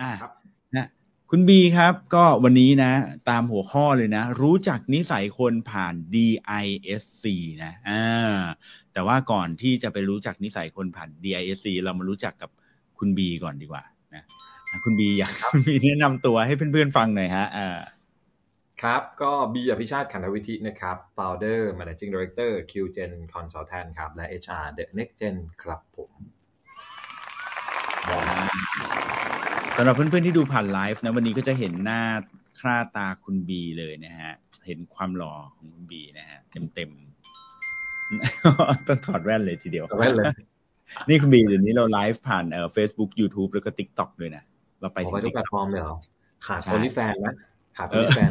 อ่านะคุณบีครับ ก็วันนี้นะ ตามหัวข้อเลยนะ รู้จักนิสัยคนผ่าน DISC นะอ่าแต่ว่าก่อนที่จะไปรู้จักนิสัยคนผ่าน DISC เรามารู้จักกับคุณบีก่อนดีกว่านะคุณบีอยากคุณบีแนะนำตัวให้เพื่อนๆฟังหน่อยฮะอ่าครับ ก็บีอภิชาติขันธวิธินะครับ founder managing director QGen consultant ครับ และ HR The Next Gen ครับผม สำหรับเพื่อนๆที่ดูผ่านไลฟ์นะวันนี้ก็จะเห็นหน้าค่าตาคุณบีเลยนะฮะ เห็นความหล่อของคุณบีนะฮะเต็มๆต้องถอดแว่นเลยทีเดียวแว่นเลย นี่คุณบีเดี๋ยวนี้เราไลฟ์ผ่านเอ่อ Facebook YouTube แล้วก็ TikTok ด้วยนะ เราไปถึงทุกแพลตฟอร์มเลยเหรอขาดคนที่แฟนนะขาดคนที่แฟน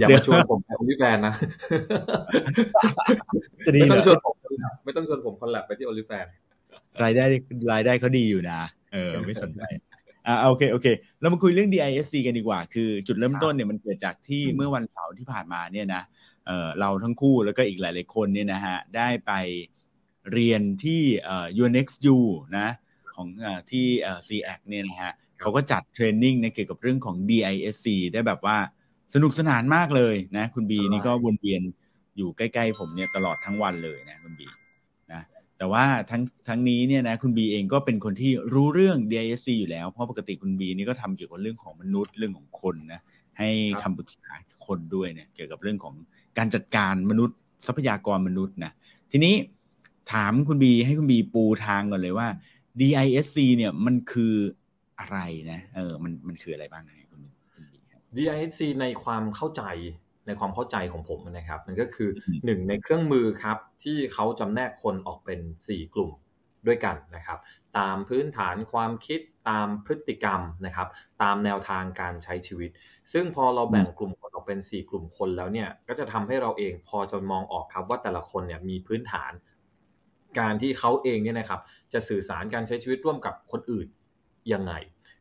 อย่ามาชวนผมคนที่แฟนนะไม่ต้องชวนผมไม่ต้องชวนผมคอนแลบไปที่โอลิแฟนรายได้รายได้เขาดีอยู่นะ เออไม่สนใจอ่าโอเคโอเคเรามาคุยเรื่อง DISC กันดีกว่า คือจุดเริ่มต้นเนี่ยมันเกิดจากที่เมื่อวันเสาร์ที่ผ่านมาเนี่ยนะเออเราทั้งคู่แล้วก็อีกหลาย ๆ คนเนี่ยนะฮะได้ไปเรียนที่เอ่อ UNXU นะของอที่เอ่อ CAC เนี่ยนะฮะเขาก็จัดเทรนนิ่งในเกี่ยวกับเรื่องของ DISC ได้แบบว่าสนุกสนานมากเลยนะ คุณบีนี่ก็วนเวียนอยู่ใกล้ ๆ ผมเนี่ยตลอดทั้งวันเลยนะคุณบี แต่ว่าทั้งทั้งนี้เนี่ยนะคุณบีเองก็เป็นคนที่รู้เรื่อง DISC อยู่แล้ว เพราะปกติคุณบีนี่ก็ทำเกี่ยวกับเรื่องของมนุษย์เรื่องของคนนะให้คำปรึกษาคนด้วยเนี่ยเกี่ยวกับเรื่องของการจัดการมนุษย์ทรัพยากรมนุษย์นะทีนี้ถามคุณบีให้คุณบีปูทางก่อนเลยว่า DISC เนี่ยมันคืออะไรนะเออมันมันคืออะไรบ้างนะคุณบี DISC ในความเข้าใจ ในความเข้าใจของผมนะครับ มันก็คือหนึ่งในเครื่องมือครับ ที่เขาจำแนกคนออกเป็น 4 กลุ่มด้วยกันนะครับ ตามพื้นฐานความคิดตามพฤติกรรมนะครับ ตามแนวทางการใช้ชีวิต ซึ่งพอเราแบ่งกลุ่มคนออกเป็น 4 กลุ่มคนแล้วเนี่ยก็จะทำให้เราเองพอจะมองออกครับว่าแต่ละคนเนี่ยมีพื้นฐาน การที่เขาเองเนี่ยนะครับ จะสื่อสารการใช้ชีวิตร่วมกับคนอื่นยังไง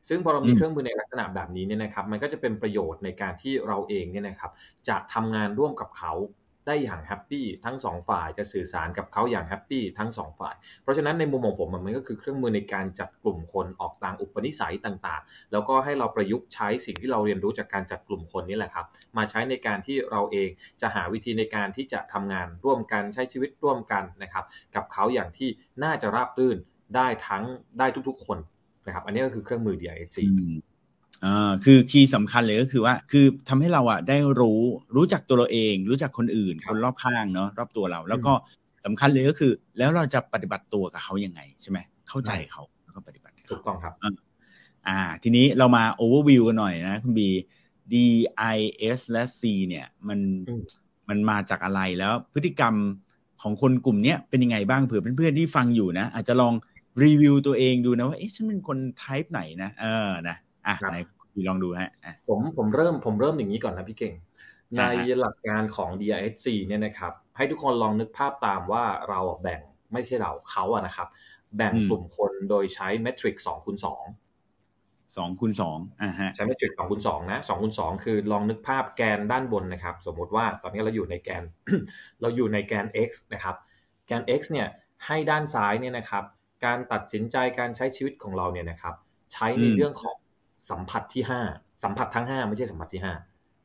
ซึ่งพอเรามีเครื่องมือในลักษณะแบบนี้เนี่ยนะครับ มันก็จะเป็นประโยชน์ในการที่เราเองเนี่ยนะครับ จะทำงานร่วมกับเขาได้อย่าง happy ทั้งสองฝ่ายจะสื่อสารกับเขาอย่าง happy ทั้งสองฝ่าย เพราะฉะนั้นในมุมของผมมันก็คือเครื่องมือในการจัดกลุ่มคนออกตามอุปนิสัยต่างๆ แล้วก็ให้เราประยุกต์ใช้สิ่งที่เราเรียนรู้จากการจัดกลุ่มคนนี้แหละครับ มาใช้ในการที่เราเองจะหาวิธีในการที่จะทำงานร่วมกันใช้ชีวิตร่วมกันนะครับ กับเขาอย่างที่น่าจะราบรื่นได้ทั้งได้ทุกๆ คน นะครับ อันนี้ก็คือเครื่องมือ DISC อ่าคือ key สำคัญเลยก็คือว่า คือทำให้เราอะได้รู้รู้จักตัวเราเอง รู้จักคนอื่น คนรอบข้างเนาะรอบตัวเรา แล้วก็สำคัญเลยก็คือ แล้วเราจะปฏิบัติตัวกับเขายังไงใช่ไหมเข้าใจเขาแล้วก็ปฏิบัติถูกต้องครับอ่า ทีนี้เรามาโอเวอร์วิวกันหน่อยนะคุณบี D I S และ C เนี่ย มันมันมาจากอะไรแล้วพฤติกรรมของคนกลุ่มนี้เป็นยังไงบ้างเผื่อเพื่อนๆที่ฟังอยู่นะ อาจจะลอง รีวิวตัวเองดูนะว่าเอ๊ะฉันเป็นคนไทป์ไหนนะเออนะอะไหนลองดูฮะผมผมเริ่มผมเริ่มอย่างนี้ก่อนนะพี่เก่ง ในหลักการของ DISC เนี่ยนะครับ ให้ทุกคนลองนึกภาพตามว่าเราแบ่งไม่ใช่เราเขาอะนะครับ แบ่งกลุ่มคนโดยใช้เมทริกสองคูณสองสองคูณสองอ่าฮะใช้เมทริกสองคูณสองนะสองคูณสองคือลองนึกภาพแกนด้านบนนะครับ สมมุติว่าตอนนี้เราอยู่ในแกน เราอยู่ในแกน x นะครับ แกน x เนี่ยให้ด้านซ้ายเนี่ยนะครับ การตัดสินใจการใช้ชีวิตของเราเนี่ยนะครับ ใช้ในเรื่องของสัมผัสที่ห้าสัมผัสทั้งห้าไม่ใช่สัมผัสที่ห้า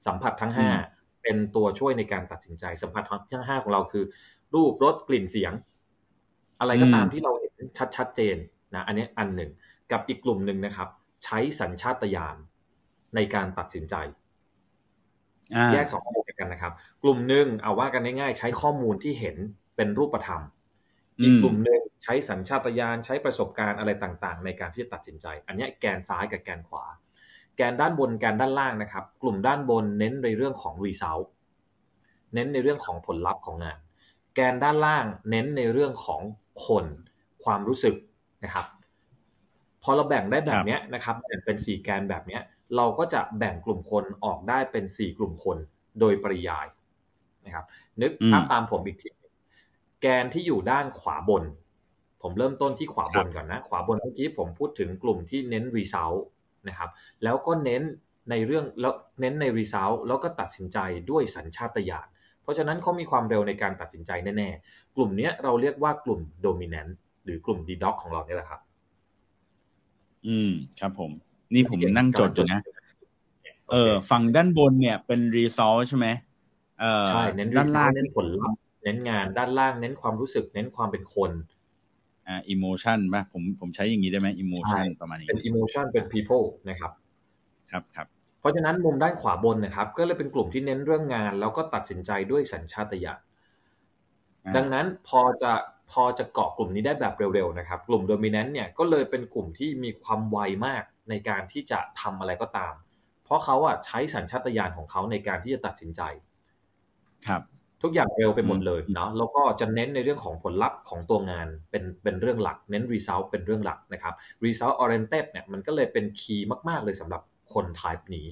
สัมผัสทั้งห้าเป็นตัวช่วยในการตัดสินใจ สัมผัสทั้งห้าของเราคือ รูปรสกลิ่นเสียง อะไรก็ตามที่เราเห็นชัดชัดเจนนะอันนี้อันหนึ่งกับอีกกลุ่มหนึ่งนะครับ ใช้สัญชาตญาณในการตัดสินใจแยกสองกลุ่มกันนะครับ กลุ่มหนึ่งเอาว่ากันง่ายๆใช้ข้อมูลที่เห็นเป็นรูปธรรม อีกกลุ่มหนึ่งใช้สัญชาตญาณใช้ประสบการณ์อะไรต่างๆ ในการที่จะตัดสินใจ อันนี้แกนซ้ายกับแกนขวา แกนด้านบนแกนด้านล่างนะครับ กลุ่มด้านบนเน้นในเรื่องของ result เน้นในเรื่องของผลลัพธ์ของงาน แกนด้านล่างเน้นในเรื่องของคนความรู้สึกนะครับพอเราแบ่งได้แบบนี้นะครับแบ่งเป็น4แกนแบบนี้เราก็จะแบ่งกลุ่มคนออกได้เป็น4กลุ่มคนโดยปริยายนะครับ นึกภาพตามผมอีกที กนที่อยู่ด้านขวาบน ผมเริ่มต้นที่ขวาบนก่อนนะ ขวาบนเมื่อกี้ผมพูดถึงกลุ่มที่เน้น result นะครับ แล้วก็เน้นในเรื่องแล้วเน้นใน result แล้วก็ตัดสินใจด้วยสัญชาตญาณเพราะฉะนั้นเขามีความเร็วในการตัดสินใจแน่ๆ กลุ่มนี้เราเรียกว่ากลุ่ม dominant หรือกลุ่ม d d o c ของเราเนี่ยแหละครับ อืม ครับผม นี่ผมนั่งจดอยู่นะ เออ ฝั่งด้านบนเนี่ยเป็น result ใช่ไหมเออใช่เน้นด้านล่างเน้นผลลัพธ์ เน้นงานด้านล่างเน้นความรู้สึก เน้นความเป็นคนอ่า emotion ป่ะผมผมใช้อย่างนี้ได้ไหม emotion ใช่ประมาณนี้เป็น emotion เป็น people นะครับครับครับเพราะฉะนั้นมุมด้านขวาบนนะครับ ก็เลยเป็นกลุ่มที่เน้นเรื่องงาน แล้วก็ตัดสินใจด้วยสัญชาตญาณอ่าดังนั้นพอจะพอจะเกาะกลุ่มนี้ได้แบบเร็วๆนะครับ กลุ่มโดมิ n น n t เนี่ยก็เลยเป็นกลุ่มที่มีความไวมากในการที่จะทำอะไรก็ตาม เพราะเขาอะใช้สัญชาตญาณของเขาในการที่จะตัดสินใจ ครับ ทุกอย่างเร็วไปหมดเลยอืมเนาะแล้วก็จะเน้นในเรื่องของผลลัพธ์ของตัวงานเป็นเป็นเรื่องหลัก เน้น result เป็นเรื่องหลักนะครับ result oriented เนี่ยมันก็เลยเป็นคีย์มาก ๆ เลยสำหรับคน type นี้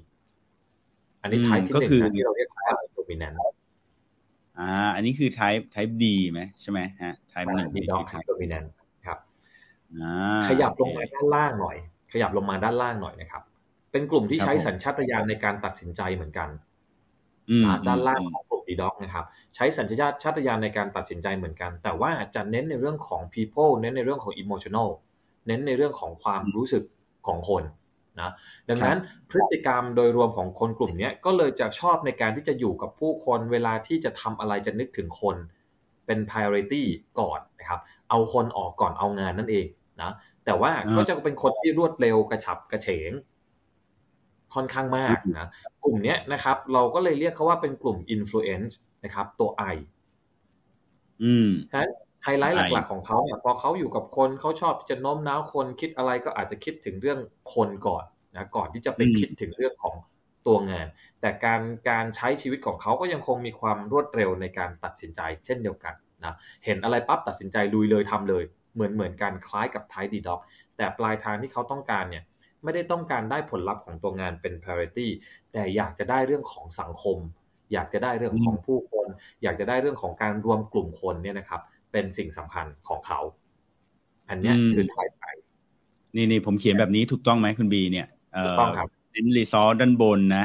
อันนี้อืม type ที่ก็หนึ่งคือนะที่เราเรียกว่า dominant อ่า อันนี้คือ type type D ไหมใช่ไหมฮะ type หนึ่งดีนี่ด็อคืกอ type dominant ครับอ่าขยับลงมาโอเคด้านล่างหน่อย ขยับลงมาด้านล่างหน่อยนะครับ เป็นกลุ่มที่ครับใช้ผมสัญชาตญาณในการตัดสินใจเหมือนกันอืมนะ ด้านล่างอืมของกลุ่มดีด็อกนะครับ ใช้สัญชาตชาตญาณในการตัดสินใจเหมือนกัน แต่ว่าจะเน้นในเรื่องของ people เน้นในเรื่องของ emotional เน้นในเรื่องของความรู้สึกของคนนะดังนั้นพฤติกรรมโดยรวมของคนกลุ่มเนี้ยก็เลยจะชอบในการที่จะอยู่กับผู้คนเวลาที่จะทำอะไรจะนึกถึงคนเป็น priority ก่อนนะครับ เอาคนออกก่อนเอางานนั่นเองนะแต่ว่าอ่าก็จะเป็นคนที่รวดเร็วกระฉับกระเฉง ค่อนข้างมากนะกลุ่มเนี้ยนะครับ เราก็เลยเรียกเขาว่าเป็นกลุ่ม influence นะครับตัว I อืมฉะนั้นไฮไลท์ I หลักๆของเขาเนี่ยพอเขาอยู่กับคนเขาชอบที่จะโน้มน้าวคนคิดอะไรก็อาจจะคิดถึงเรื่องคนก่อนนะก่อนที่จะไปอืมคิดถึงเรื่องของตัวงาน แต่การการใช้ชีวิตของเขาก็ยังคงมีความรวดเร็วในการตัดสินใจ เช่นเดียวกันนะเห็นอะไรปั๊บตัดสินใจลุยเลยทำเลย เหมือนเหมือนกันคล้ายกับไทดีด็อกแต่ปลายทางที่เขาต้องการเนี่ย ไม่ได้ต้องการได้ผลลัพธ์ของตัวงานเป็น priority แต่อยากจะได้เรื่องของสังคม อยากจะได้เรื่องของผู้คน อยากจะได้เรื่องของการรวมกลุ่มคนเนี่ยนะครับ เป็นสิ่งสำคัญของเขา อันเนี้ยอืมคือ Type I นี่นี่ผมเขียนแบบนี้ถูกต้องไหมคุณบีเนี่ยเถูกต้องครับเน้น result ด้านบนนะ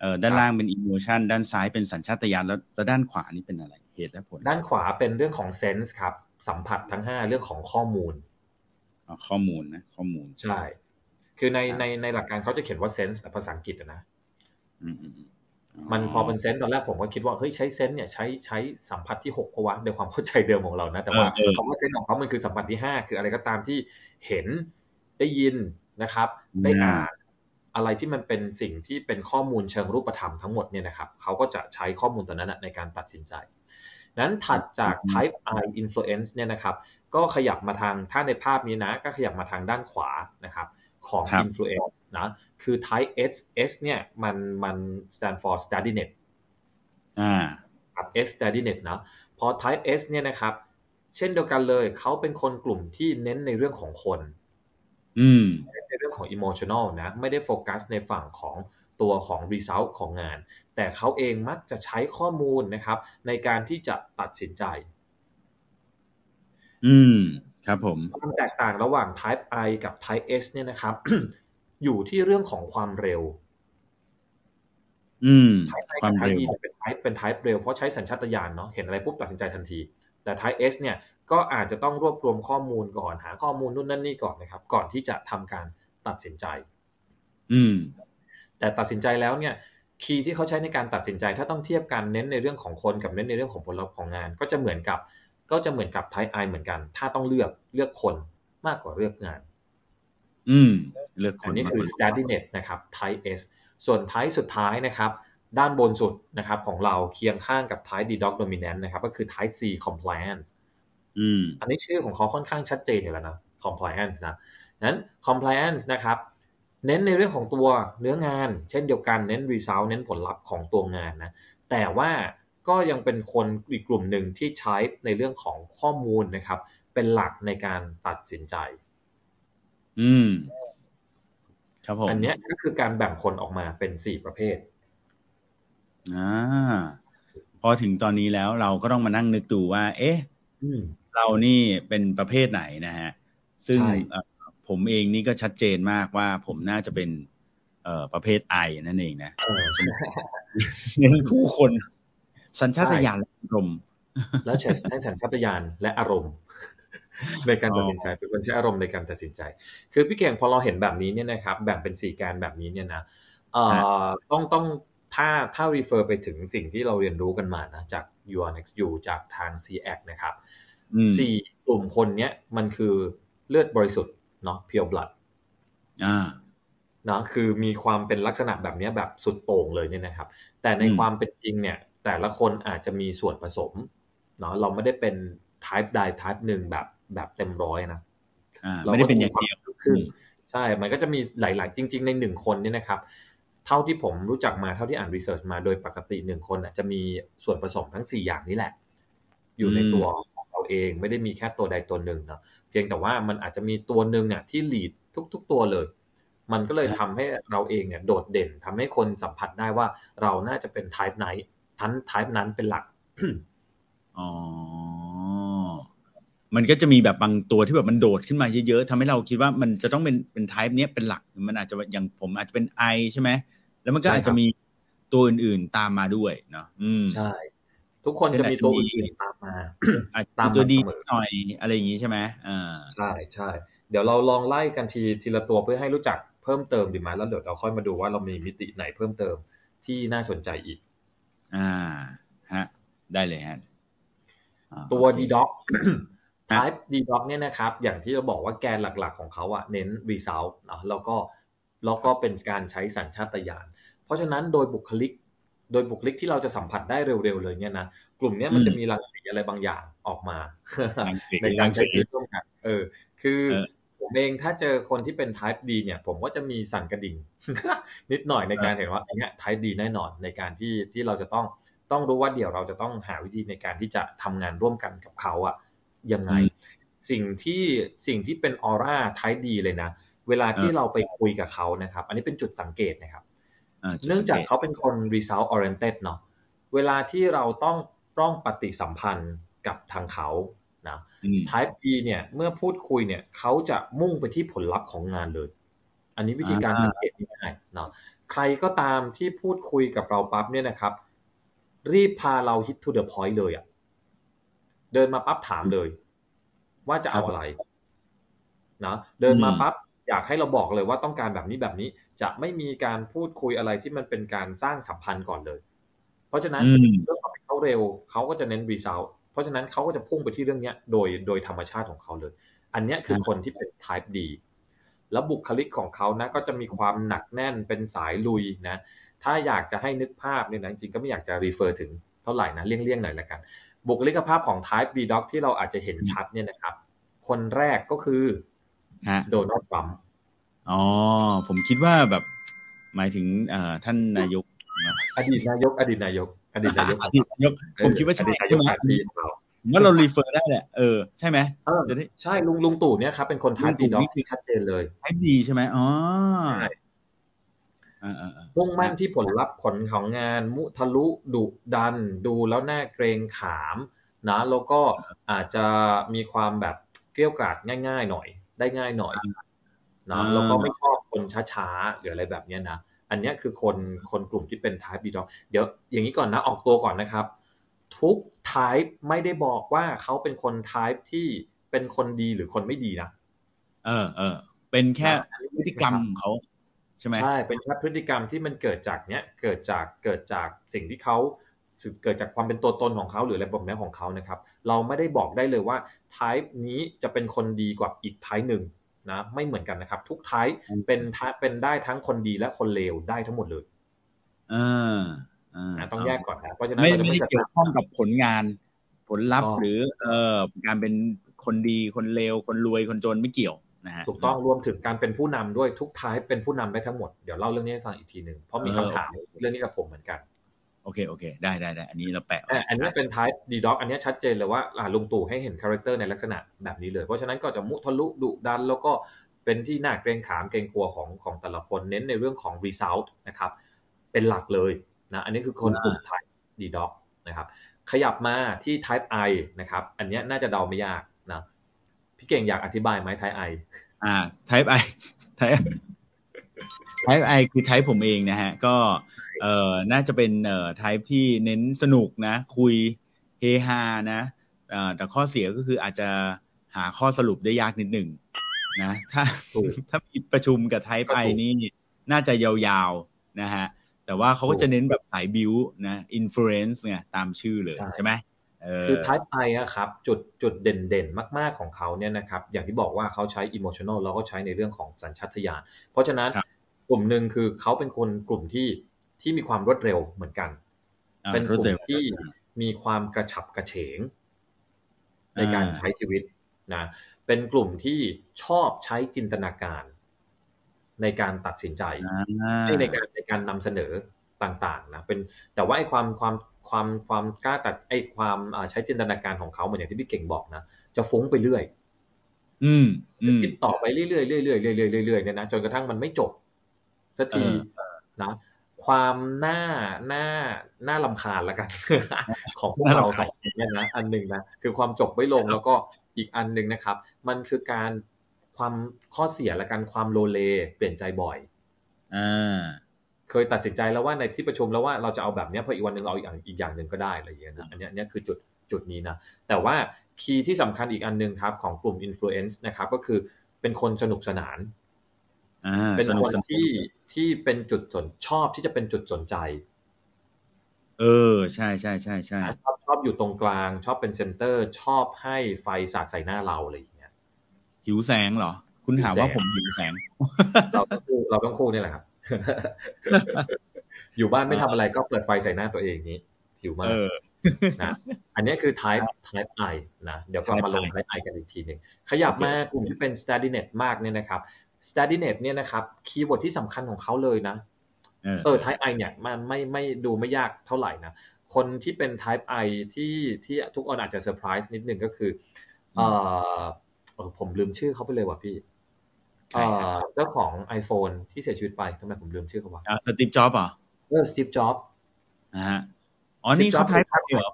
เอ่อด้านครับล่างเป็น emotion ด้านซ้ายเป็นสัญชาตญาณแล้วแล้วด้านขวานี่เป็นอะไรเหตุและผล ด้านขวาเป็นเรื่องของ sense ครับ สัมผัสทั้ง5เรื่องของข้อมูลอ๋อข้อมูลนะ ข้อมูลใช่ คือในครับในในหลักการเขาจะเขียนว่า sense แบบภาษาอังกฤษอะนะอืมอืมอืมมันพอเป็นเซนส์ตอนแรกผมก็คิดว่าเฮ้ยใช้เซนส์เนี่ยใช้ใช้สัมผัสที่6เพราะว่าในความเข้าใจเดิมของเรานะ แต่ว่าเออเออคำว่าเซนส์ของเขามันคือสัมผัสที่5คืออะไรก็ตามที่เห็นได้ยินนะครับ ได้อ่านอะไรที่มันเป็นสิ่งที่เป็นข้อมูลเชิงรูปธรรมทั้งหมดเนี่ยนะครับเขาก็จะใช้ข้อมูลตัวนั้นนะในการตัดสินใจ นั้นถัดจาก type I influence เนี่ยนะครับ ก็ขยับมาทางถ้าในภาพนี้นะ ก็ขยับมาทางด้านขวานะครับ ของครับ influence นะ คือ type S S เนี่ยมันมัน stand for steadiness อ่าครับ S steadiness นะ พอ type S เนี่ยนะครับ เช่นเดียวกันเลย เขาเป็นคนกลุ่มที่เน้นในเรื่องของคนอืมในเรื่องของ emotional นะ ไม่ได้โฟกัสในฝั่งของตัวของ result ของงาน แต่เขาเองมักจะใช้ข้อมูลนะครับ ในการที่จะตัดสินใจ อืม ครับผมความแตกต่างระหว่าง type I กับ type S เนี่ยนะครับ อยู่ที่เรื่องของความเร็ว อืม type I ควากับม type เร็ว E เนี่ยเป็น type เป็น type เร็วเพราะใช้สัญชาตญาณเนาะเห็นอะไรปุ๊บตัดสินใจทันที แต่ type S เนี่ยก็อาจจะต้องรวบรวมข้อมูลก่อนหาข้อมูลนู่นนั่นนี่ก่อนนะครับ ก่อนที่จะทำการตัดสินใจ อืม แต่ตัดสินใจแล้วเนี่ยคีย์ที่เขาใช้ในการตัดสินใจถ้าต้องเทียบกันเน้นในเรื่องของคนกับเน้นในเรื่องของผลลัพธ์ของงาน ก็จะเหมือนกับ ก็จะเหมือนกับ type I เหมือนกัน ถ้าต้องเลือกเลือกคนมากกว่าเลือกงาน อืม เลือกคอันนนี้มาคือก่น steadiness นะครับ type S ส่วน type สุดท้ายนะครับ ด้านบนสุดนะครับ ของเราเคียงข้างกับ type D dog dominant นะครับ ก็คือ type C compliance อืม อันนี้ชื่อของเขาค่อนข้างชัดเจนอยู่แล้วนะ compliance นะนั้น compliance นะครับเน้นในเรื่องของตัวเนื้องาน เช่นเดียวกันเน้น result เน้นผลลัพธ์ของตัวงานนะแต่ว่า ก็ยังเป็นคนอีกกลุ่มหนึ่งที่ใช้ในเรื่องของข้อมูลนะครับ เป็นหลักในการตัดสินใจ อืม ครับผมอันเนี้ยก็คือการแบ่งคนออกมาเป็น4ประเภทอ่าพอถึงตอนนี้แล้วเราก็ต้องมานั่งนึกดูว่า เอ๊ะอืมเรานี่เป็นประเภทไหนนะฮะ ซึ่งใช่เอ่อผมเองนี่ก็ชัดเจนมากว่าผมน่าจะเป็น เอ่อประเภทไอนั่นเองนะเออเน้นผู้คน สัญชาตญาณและอารมณ์แล้วใช้ใช้สัญชาตญาณและอารมณ์ ในการตัดสินใจเป็นคนใช้อารมณ์ในการตัดสินใจ คือพี่เก่งพอเราเห็นแบบนี้เนี่ยนะครับแบ่งเป็นสี่แกนแบบนี้เนี่ยนะเอ่อต้องต้องถ้าถ้า refer ไปถึงสิ่งที่เราเรียนรู้กันมานะจาก u n x u จากทาง c x นะครับสี่กลุ่มคนเนี้ยมันคือเลือดบริสุทธิ์เนาะ pure blood อ่านะคือมีความเป็นลักษณะแบบนี้แบบสุดโต่งเลยเนี่ยนะครับ แต่ในความเป็นจริงเนี่ย แต่ละคนอาจจะมีส่วนผสมเนาะเราไม่ได้เป็น type ใด type หนึ่งแบบแบบเต็มร้อยนะไม่ได้เป็นอย่างเดียวขึ้นใช่ มันก็จะมีหลาย ๆ จริง ๆ ในหนึ่งคนเนี่ยนะครับ เท่าที่ผมรู้จักมาเท่าที่อ่านรีเสิร์ชมาโดยปกติหนึ่งคนจะมีส่วนผสมทั้งสี่อย่างนี้แหละ อยู่ในตัวของเราเองไม่ได้มีแค่ตัวใดตัวหนึ่งเนาะเพียงแต่ว่ามันอาจจะมีตัวหนึ่งเนี่ยที่ลีดทุก ๆ ตัวเลย มันก็เลยทำให้เราเองเนี่ยโดดเด่นทำให้คนสัมผัสได้ว่าเราน่าจะเป็น type ไหน ทัน type นั้นเป็นหลักอ๋อมันก็จะมีแบบบางตัวที่แบบมันโดดขึ้นมาเยอะๆทำให้เราคิดว่ามันจะต้องเป็นเป็น type เนี้ยเป็นหลัก มันอาจจะอย่างผมอาจจะเป็น I ใช่ไหมแล้วมันก็อาจจะมีตัวอื่นๆตามมาด้วยเนาะอืมใช่ ทุกคนจะมีตัวอื่นตามมาอาจจะตัวดีหน่อยอะไรอย่างนี้ใช่ไหมอ่าใช่ใช่เดี๋ยวเราลองไล่กันทีทีละตัวเพื่อให้รู้จักเพิ่มเติมดีไหมแล้วเดี๋ยวเราค่อยมาดูว่าเรามีมิติไหนเพิ่มเติมที่น่าสนใจอีก อ่าฮะได้เลยฮะตัว d d o c type d d o c เนี่ยนะครับ อย่างที่เราบอกว่าแกนหลักๆของเขาอะเน้น result เนาะแล้วก็แล้วก็เป็นการใช้สัญชาตญาณเพราะฉะนั้นโดยบุคลิก โดยบุคลิกที่เราจะสัมผัสได้เร็วๆเลยเนี่ยนะกลุ่มนี้มันจะมีรังสีอะไรบางอย่างออกมาในการใช้ชีวิตร่วมกันเออ คือ ผมเองถ้าเจอคนที่เป็น type D เนี่ย ผมก็จะมีสั่นกระดิ่ง นิดหน่อยในการเห็นว่าอันนี้ type D แน่นอนในการที่ที่เราจะต้องต้องรู้ว่าเดี๋ยวเราจะต้องหาวิธีในการที่จะทำงานร่วมกันกับเขาอะยังไง สิ่งที่สิ่งที่เป็นออร่า type D เลยนะ เวลาที่เราไปคุยกับเขานะครับ อันนี้เป็นจุดสังเกตนะครับเนื่องจากเขาเป็นคน result oriented เนาะเวลาที่เราต้องต้องปฏิสัมพันธ์กับทางเขา นะ Type B เนี่ยเมื่อพูดคุยเนี่ยเขาจะมุ่งไปที่ผลลัพธ์ของงานเลย อันนี้วิธีการสังเกตง่ายๆเนาะใครก็ตามที่พูดคุยกับเราปั๊บเนี่ยนะครับ รีบพาเรา hit to the point เลยอะ่ะเดินมาปั๊บถามเลย ว่าจะเอาอะไรนะเดินมาปั๊บอยากให้เราบอกเลยว่าต้องการแบบนี้แบบนี้จะไม่มีการพูดคุยอะไรที่มันเป็นการสร้างสัมพันธ์ก่อนเลย เพราะฉะนั้นเรื่องของเขาเร็วเขาก็จะเน้น result เพราะฉะนั้นเขาก็จะพุ่งไปที่เรื่องนี้โดยโดยธรรมชาติของเขาเลย อันนี้คือคนที่เป็น type D แล้วบุคลิกของเขานะก็จะมีความหนักแน่นเป็นสายลุยนะ ถ้าอยากจะให้นึกภาพเนี่ยนะจริงก็ไม่อยากจะรีเฟอร์ถึงเท่าไหร่นะเลี่ยงๆหน่อยละกัน บุคลิกภาพของ type B dog ที่เราอาจจะเห็นชัดเนี่ยนะครับ คนแรกก็คือโดนัลด์ทรัมป์อ๋อผมคิดว่าแบบหมายถึงท่านนายกอดีตนายก อดีตนายก อดีตนายกอดีตนายกผมคิดว่าใช่ใช่ไหมว่าเรารีเฟอร์ได้แหละเออใช่ไหมจะได้ใช่ลุงลุงตู่เนี่ยครับเป็นคนท้ายดีด็อกที่ชัดเจนเลยท้ายดีใช่ไหมอ๋อมุ่งมั่นที่ผลลัพธ์ผลของงาน มุทะลุดุดัน ดูแล้วน่าเกรงขามนะแล้วก็อาจจะมีความแบบเกลี้ยกล่อมง่าย ๆ หน่อย ได้ง่ายหน่อยนะแล้วก็ไม่ชอบคนช้าๆหรืออะไรแบบนี้นะ อันนี้คือคนคนกลุ่มที่เป็น type B dog เดี๋ยวอย่างนี้ก่อนนะออกตัวก่อนนะครับ ทุก type ไม่ได้บอกว่าเขาเป็นคน type ที่เป็นคนดีหรือคนไม่ดีนะเออเออเป็นแค่พฤติกรรมของเขาใช่ไหมใช่เป็นแค่พฤติกรรมที่มันเกิดจากเนี้ยเกิดจากเกิดจากสิ่งที่เขาเกิดจากความเป็นตัวตนของเขาหรืออะไรแบบนี้ของเขานะครับ เราไม่ได้บอกได้เลยว่า type นี้จะเป็นคนดีกว่าอีก type หนึ่ง นะไม่เหมือนกันนะครับ ทุกไทป์เป็นเป็นได้ทั้งคนดีและคนเลวได้ทั้งหมดเลยอ่าต้องแยกก่อนนะเพราะฉะนั้นไม่ไม่ได้เกี่ยวข้องกับผลงาน ผลลัพธ์หรือเอ่อการเป็นคนดีคนเลวคนรวยคนจนไม่เกี่ยวนะฮะถูกต้องรวมถึงการเป็นผู้นำด้วยทุก Type เป็นผู้นำได้ทั้งหมดเดี๋ยวเล่าเรื่องนี้ให้ฟังอีกทีหนึ่งเพราะมีคำถามเรื่องนี้กับผมเหมือนกัน โอเคโอเค ได้ได้ได้อันนี้เราแปะอันนี้เป็น Type D dog อันนี้ชัดเจนเลยว่าลุงตู่ให้เห็น character ในลักษณะแบบนี้เลย เพราะฉะนั้นก็จะมุทะลุดุดัน แล้วก็เป็นที่น่าเกรงขามเกรงกลัวของของแต่ละคนเน้นในเรื่องของ result นะครับ เป็นหลักเลยนะอันนี้คือคนกลุ่ม type D dog นะครับขยับมาที่ type I นะครับ อันนี้น่าจะเดาไม่ยากนะพี่เก่งอยากอธิบายไหม type I อ่า type I type type I คือ type ผมเองนะฮะ ก็ เอ่อน่าจะเป็นเอ่อ type ที่เน้นสนุกนะ คุยเฮฮานะแต่ข้อเสียก็คืออาจจะหหาข้อสรุปได้ยากนิดหนึ่งนะถ้าถ้ามีประชุมกับ Type I นี่น่าจะยาวๆนะฮะแต่ว่าเขาก็จะเน้นแบบสาย build นะ influe nce ไงตามชื่อเลยใช่ไหมคือ Type I อะครับจุดจุดเด่นๆ มากๆของเขาเนี่ยนะครับอย่างที่บอกว่าเขาใช้ emotional แล้วก็ใช้ในเรื่องของสัญชาตญาณเพราะฉะนั้นกลุ่มหนึ่งคือเขาเป็นคนกลุ่มที่ ที่มีความรวดเร็วเหมือนกัน เป็นกลุ่มที่มีความกระฉับกระเฉง ในการใช้ชีวิตนะ เป็นกลุ่มที่ชอบใช้จินตนาการ ในการตัดสินใจในการในการนำเสนอต่างๆนะเป็นแต่ว่าไอ้ความความความความกล้าตัดไอ้ความใช้จินตนาการของเขาเหมือนอย่างที่พี่เก่งบอกนะจะฟุ้งไปเรื่อย อืมคิดต่อไปเรื่อยๆเรื่อยๆเรื่อยๆเรื่อยๆเนี่ยนะจนกระทั่งมันไม่จบสักทีนะ ความหน้าหน้าน่ารำคาญแล้วกัน ของพวกเราสองเนี่ยนะอันหนึ่งนะคือความจบไม่ลงแล้วก็อีกอันหนึ่งนะครับ มันคือการความข้อเสียและการความโลเลเปลี่ยนใจบ่อยอ่าเคยตัดสินใจแล้วว่าในที่ประชุมแล้วว่าเราจะเอาแบบนี้พออีกวันหนึ่งเราอีกอย่างอีกอย่างหนึ่งก็ได้อะไรอย่างเงี้ยนะอันนี้นี่คือจุดจุดนี้นะแต่ว่า key ที่สำคัญอีกอันหนึ่งครับของกลุ่ม influence นะครับก็คือเป็นคนสนุกสนาน เป็นคนที่ที่เป็นจุดสนชอบที่จะเป็นจุดสนใจ เออ ใช่ใช่ใช่ใช่ชอบชอบอยู่ตรงกลาง ชอบเป็นเซนเตอร์ ชอบให้ไฟสาดใส่หน้าเราอะไรอย่างเงี้ยหิวแสงเหรอ คุณถามว่าผมหิวแสง เราต้องคู่เราต้องคู่นี่แหละครับ อยู่บ้านไม่ทำอะไรก็เปิดไฟใส่หน้าตัวเองนี้หิวมากนะอันนี้คือ type type I นะ เดี๋ยวกลับมาลง type I กันอีกทีหนึ่ง ขยับมากลุ่มที่เป็น steadynet มากเนี่ยนะครับ steadynet เนี่ยนะครับ keyword ที่สำคัญของเขาเลยนะ เออ type I เนี่ยมันไม่ไม่ดูไม่ยากเท่าไหร่นะ คนที่เป็น type I ที่ที่ทุกคนอาจจะเซอร์ไพรส์นิดนึงก็คือเออผมลืมชื่อเขาไปเลยว่ะพี่เจ้าของ iPhone ที่เสียชีวิตไปทำไมผมลืมชื่อเขาวะสตีฟจ็อบอะเออสตีฟจ็อบนะฮะอ๋อนี่เขา Type I เหรอ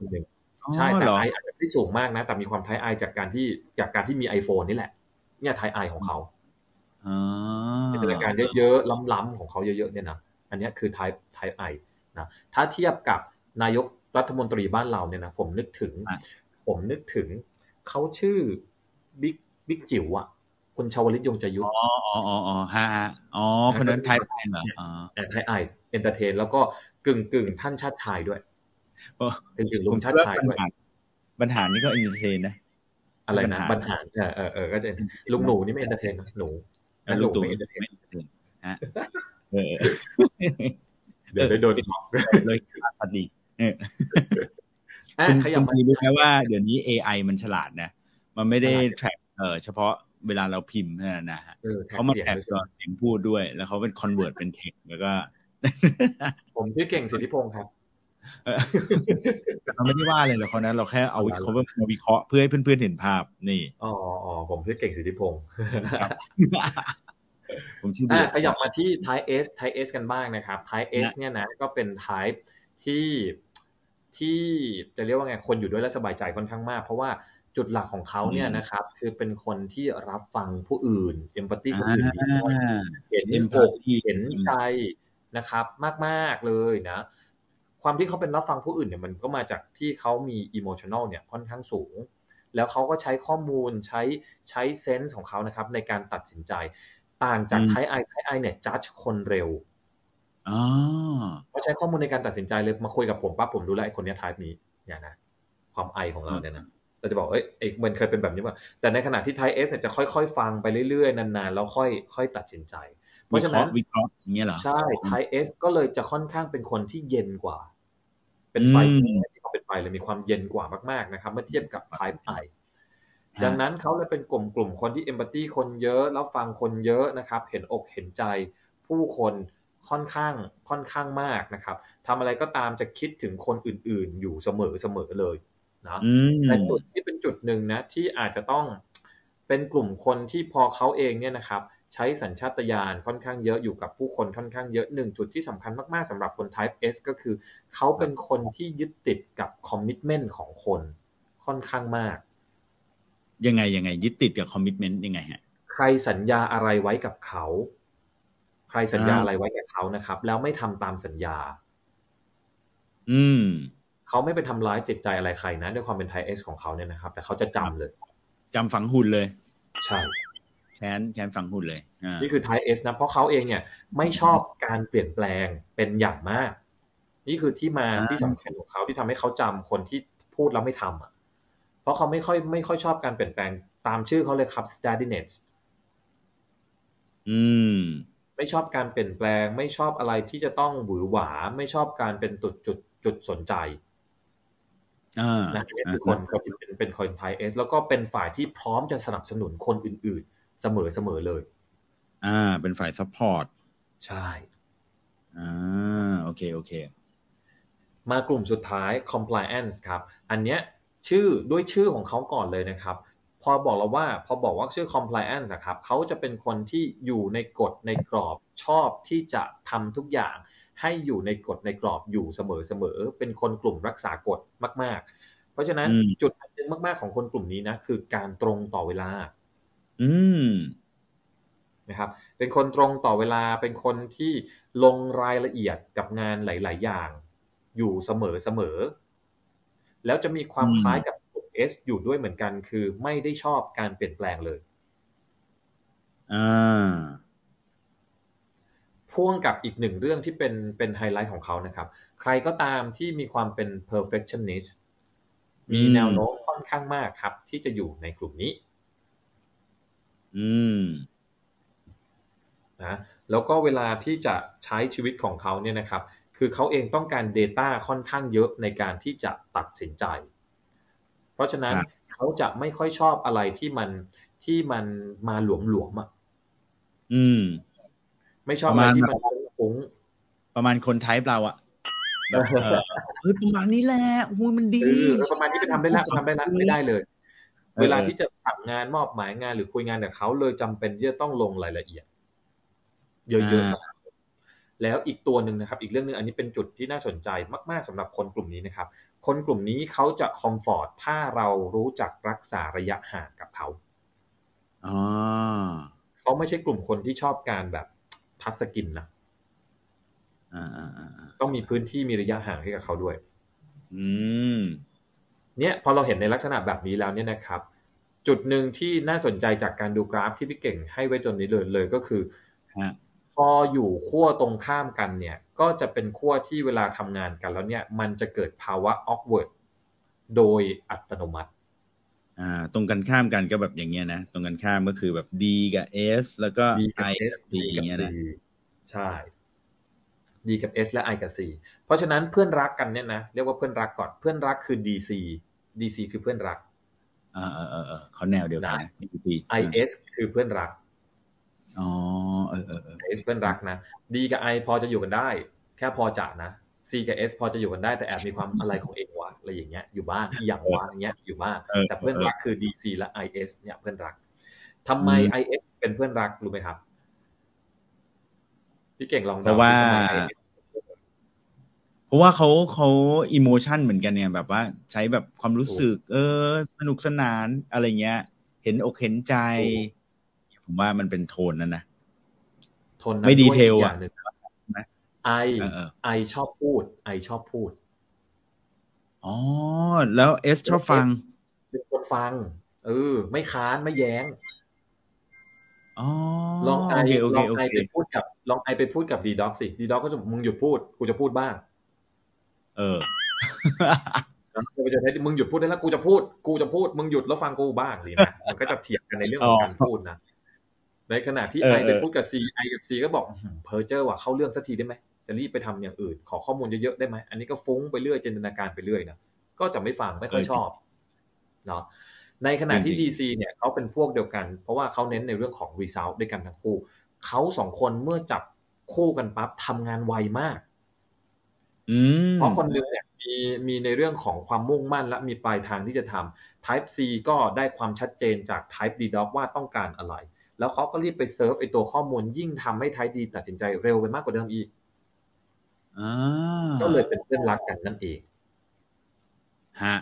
ใช่แต่ไออาจจะไม่สูงมากนะ แต่มีความไทป์ไอจากการที่จากการที่มี iPhone นี่แหละ เนี่ยไทป์ไอของเขา จินตนาการเยอะๆล้ำๆของเขาเยอะๆเนี่ยนะอันนี้คือไทป์ไทป์ไอนะถ้าเทียบกับนายกรัฐมนตรีบ้านเราเนี่ยนะผมนึกถึง ผมนึกถึงเขาชื่อบิ๊กบิ๊กจิ๋วอะคุณชาวลิตยงจะยุทธอ๋ออ๋ออ๋อฮะอ๋อคนนั้นไทยไอเหรออ๋อไทยไอentertain แล้วก็กึ่งกึ่งท่านชาติชายด้วยกึ่งกึ่งลุงชาติชายด้วยบรรหารนี่ก็เอนเตอร์เทนนะ อะไรนะบรรหารเออเออเออก็จะลุงหนูนี่ไม่ entertain นะหนู ลุงตู่ไม่ entertain ฮะเออเดี๋ยวได้โดนเลยพอดีคุณคุณรู้ไหมว่าเดี๋ยวนี้ AI มันฉลาดนะ มันไม่ได้ track เออเฉพาะเวลาเราพิมพ์นะนะฮะเขามา track ตัวเสียงพูดด้วย แล้วเขาเป็น convert เป็น text แล้วก็ ผมชื่อเก่งสิทธิพงศ์ครับ เราไม่ได้ว่าเลยหรอกเขานะเราแค่เอาเขามาวิเคราะห์เพื่อให้เพื่อนๆเห็นภาพนี่อ๋ออ๋อผมชื่อเก่งสิทธิพงศ์ผมชื่อขยับมาที่ Type S Type S กันบ้างนะครับ Type S เนี่ยนะก็เป็น Type ที่ที่จะเรียกว่าไงคนอยู่ด้วยแล้วสบายใจค่อนข้างมาก เพราะว่าจุดหลักของเขาเนี่ยนะครับคือเป็นคนที่รับฟังผู้อื่น empathy คนอื่นเห็นอกเห็นใจนะครับ มากๆเลยนะ ความที่เขาเป็นรับฟังผู้อื่นเนี่ยมันก็มาจากที่เขามี emotional เนี่ยค่อนข้างสูง แล้วเขาก็ใช้ข้อมูลใช้ใช้ sense ของเขานะครับ ในการตัดสินใจ ต่างจากไทไอไทไอเนี่ยจัดคนเร็วเขาใช้ข้อมูลในการตัดสินใจเลยมาคุยกับผมปั๊บผมรู้แล้วไอ้คนนี้ Type นี้อย่างนะความไอของเราเนี่ยนะเราจะบอกเอ้ยเอ้มันเคยเป็นแบบนี้ว่าแต่ในขณะที่ไทเอสเนี่ยจะค่อยๆ ฟังไปเรื่อยๆนานๆแล้วค่อยค่อยตัดสินใจ เพราะฉะนั้นวิเคราะห์อย่างเงี้ยเหรอใช่ไทเอสก็เลยจะค่อนข้างเป็นคนที่เย็นกว่า เป็นไฟที่เขาเป็นไฟเลยมีความเย็นกว่ามากๆนะครับ เมื่อเทียบกับไทป์ไอดังนั้นเขาเลยเป็นกลุ่มกลุ่มคนที่เอมพัตตีคนเยอะแล้วฟังคนเยอะนะครับ เห็นอกเห็นใจผู้คนค่อนข้างค่อนข้างมากนะครับทำอะไรก็ตามจะคิดถึงคนอื่นๆ อยู่เสมอเสมอเลยนะแต่จุดที่เป็นจุดหนึ่งนะที่อาจจะต้องเป็นกลุ่มคนที่พอเขาเองเนี่ยนะครับ ใช้สัญชาตญาณค่อนข้างเยอะอยู่กับผู้คนค่อนข้างเยอะหนึ่งจุดที่สำคัญมากๆสำหรับคน Type S ก็คือ เขาเป็นคนที่ยึดติดกับ commitment ของคนค่อนข้างมาก ยังไงยังไง ยึดติดกับ commitment ยังไงฮะใครสัญญาอะไรไว้กับเขา ใครสัญญาอะไรไว้กับเขานะครับ แล้วไม่ทำตามสัญญา อืมเขาไม่ไปทำร้ายจิตใจอะไรใครนะด้วยความเป็นไทเอสของเขาเนี่ยนะครับ แต่เขาจะจำเลยจำฝังหุ่นเลย ใช่แค้นแค้นฝังหุ่นเลยอ่านี่คือ Type S นะเพราะเขาเองเนี่ยไม่ชอบการเปลี่ยนแปลงเป็นอย่างมาก นี่คือที่มาที่สำคัญของเขาที่ทำให้เขาจำคนที่พูดแล้วไม่ทำอะ เพราะเขาไม่ค่อยไม่ค่อยชอบการเปลี่ยนแปลงตามชื่อเขาเลยครับ steadiness อืม ไม่ชอบการเปลี่ยนแปลง ไม่ชอบอะไรที่จะต้องหวือหวา ไม่ชอบการเป็นจุดจุดจุดสนใจอ่านะนี่คือคนคนเป็นเป็นคน Type S แล้วก็เป็นฝ่ายที่พร้อมจะสนับสนุนคนอื่นๆ เสมอเสมอเลย อ่า เป็นฝ่าย support ใช่ อ่า โอเค โอเค มากลุ่มสุดท้าย compliance ครับ อันเนี้ยชื่อด้วยชื่อของเขาก่อนเลยนะครับ พอบอกเราว่า พอบอกว่าชื่อ compliance อะครับ เขาจะเป็นคนที่อยู่ในกฎในกรอบชอบที่จะทำทุกอย่าง ให้อยู่ในกฎในกรอบอยู่เสมอเสมอ เป็นคนกลุ่มรักษากฎมาก ๆ เพราะฉะนั้นอืมจุดหนึ่งมาก ๆ ของคนกลุ่มนี้นะ คือการตรงต่อเวลา อืมนะครับ เป็นคนตรงต่อเวลาเป็นคนที่ลงรายละเอียดกับงานหลาย ๆ อย่าง อยู่เสมอเสมอ แล้วจะมีความคล้ายกับกลุ่ม S อยู่ด้วยเหมือนกัน คือไม่ได้ชอบการเปลี่ยนแปลงเลยอ่าพ่วงกับอีกหนึ่งเรื่องที่เป็นเป็นไฮไลท์ของเขานะครับ ใครก็ตามที่มีความเป็น perfectionist มีแนวโน้มค่อนข้างมากครับ ที่จะอยู่ในกลุ่มนี้ อืมนะแล้วก็เวลาที่จะใช้ชีวิตของเขาเนี่ยนะครับ คือเขาเองต้องการ Data ค่อนข้างเยอะในการที่จะตัดสินใจ เพราะฉะนั้นครับเขาจะไม่ค่อยชอบอะไรที่มันที่มันมาหลวมหลวมๆอะอืม ไม่ชอบประอะไรมาณที่มันฟุ้งประมาณคนไทป์เราอะแบบเออเฮ้ยประมาณนี้แหละหุ้ยมันๆดีเออประมาณที่ไปทำได้ละทำได้ละไม่ได้เลย เออเวลาที่จะสั่งงานมอบหมายงานหรือคุยงานกับเขาเลยจำเป็นที่จะต้องลงรายละเอียด เยอะๆครับแล้วอีกตัวหนึ่งนะครับ อีกเรื่องหนึ่งอันนี้เป็นจุดที่น่าสนใจมากๆสำหรับคนกลุ่มนี้นะครับ คนกลุ่มนี้เขาจะคอมฟอร์ตถ้าเรารู้จักรักษาระยะห่างกับเขาอ๋อเขาไม่ใช่กลุ่มคนที่ชอบการแบบทัชสกินนะอ่าอ่าอ่าอ่าต้องมีพื้นที่มีระยะห่างให้กับเขาด้วย อืม เนี่ยพอเราเห็นในลักษณะแบบนี้แล้วเนี่ยนะครับ จุดหนึ่งที่น่าสนใจจากการดูกราฟที่พี่เก่งให้ไว้จนนี้เลยเลยก็คือฮะพออยู่ขั้วตรงข้ามกันเนี่ย ก็จะเป็นขั้วที่เวลาทำงานกันแล้วเนี่ย มันจะเกิดภาวะ awkward โดยอัตโนมัติอ่าตรงกันข้ามกันก็แบบอย่างเงี้ยนะ ตรงกันข้ามก็คือแบบ D กับ S แล้วก็ D กับ I S C อย่างเงี้ยนะใช่ D กับ S และ I กับ C เพราะฉะนั้นเพื่อนรักกันเนี่ยนะเรียกว่าเพื่อนรักก่อนเพื่อนรักคือ DC DC คือเพื่อนรักอ่าเออเออเออเขาแนวเดียวกันนะ D IS คือเพื่อนรักอ๋อเออเออเออ S เพื่อนรักนะ D กับ I พอจะอยู่กันได้ แค่พอจะนะ C กับ S พอจะอยู่กันได้แต่แอบมีความอะไรของเองวะอะไรอย่างเงี้ยอยู่บ้างอีอย่างวะอย่างเงี้ยอยู่บ้างเออแต่เพื่อนรักคือ DC และ IS เนี่ยเพื่อนรักทำไมอืม IS เป็นเพื่อนรักรู้ไหมครับ พี่เก่งลองเพเดาราะว่าสิทำไม IS เพราะว่าเขาเขาอิโมชันเหมือนกันเนี่ย แบบว่า ใช้แบบความรู้สึก เออ สนุกสนานอะไรเงี้ย เห็นอกเห็นใจ ผมว่ามันเป็นโทนนั้นนะทนนั้นไม่ดีด้วยเทลอีกออะย่างหนึ่งนะไอเออเออไอชอบพูด ไอชอบพูดอ๋อแล้ว S ชอบฟังเป็นคนฟังเออ ไม่ค้านไม่แย้งอ๋อลองไอโอเคโอลเคองโอไอเคไปพูดกับ ลองไอไปพูดกับดีด็อกสิดีด็อกก็จะมึงหยุดพูดกูจะพูดบ้าง เออแล้วกูจะให้มึงหยุดพูดได้แล้วกูจะพูด กูจะพูด มึงหยุดแล้วฟังกูบ้างนี่นะมันก็จะเถียงกันในเรื่องของการพูดนะในขณะที่เอไออไปเออพูดกับซีไอกับซีก็บอกอื้อหือเพอร์เจอร์ว่ะเข้าเรื่องสักทีได้ไหมจะรีบไปทำอย่างอื่น ขอข้อมูลเยอะๆได้ไหมอันนี้ก็ฟุ้งไปเรื่อยจินตนาการไปเรื่อยนะก็จะไม่ฟังไม่ค่อยชอบเนาะในขณะที่ DC เนี่ยเขาเป็นพวกเดียวกัน เพราะว่าเขาเน้นในเรื่องของ result ด้วยกันทั้งคู่ เขาสองคนเมื่อจับคู่กันปั๊บทำงานไวมากอืมเพราะคนหนึงเนี่ยมีมีในเรื่องของความมุ่งมั่น และมีปลายทางที่จะทำ Type C ก็ได้ความชัดเจนจาก Type D Dog ว่าต้องการอะไร แล้วเขาก็รีบไปเซิร์ฟไอตัวข้อมูลยิ่งทำให้ Type D ตัดสินใจเร็วไปมากกว่าเดิมอีกอ่าก็เลยเป็นเพื่อนรักกันนั่นเอง ฮะ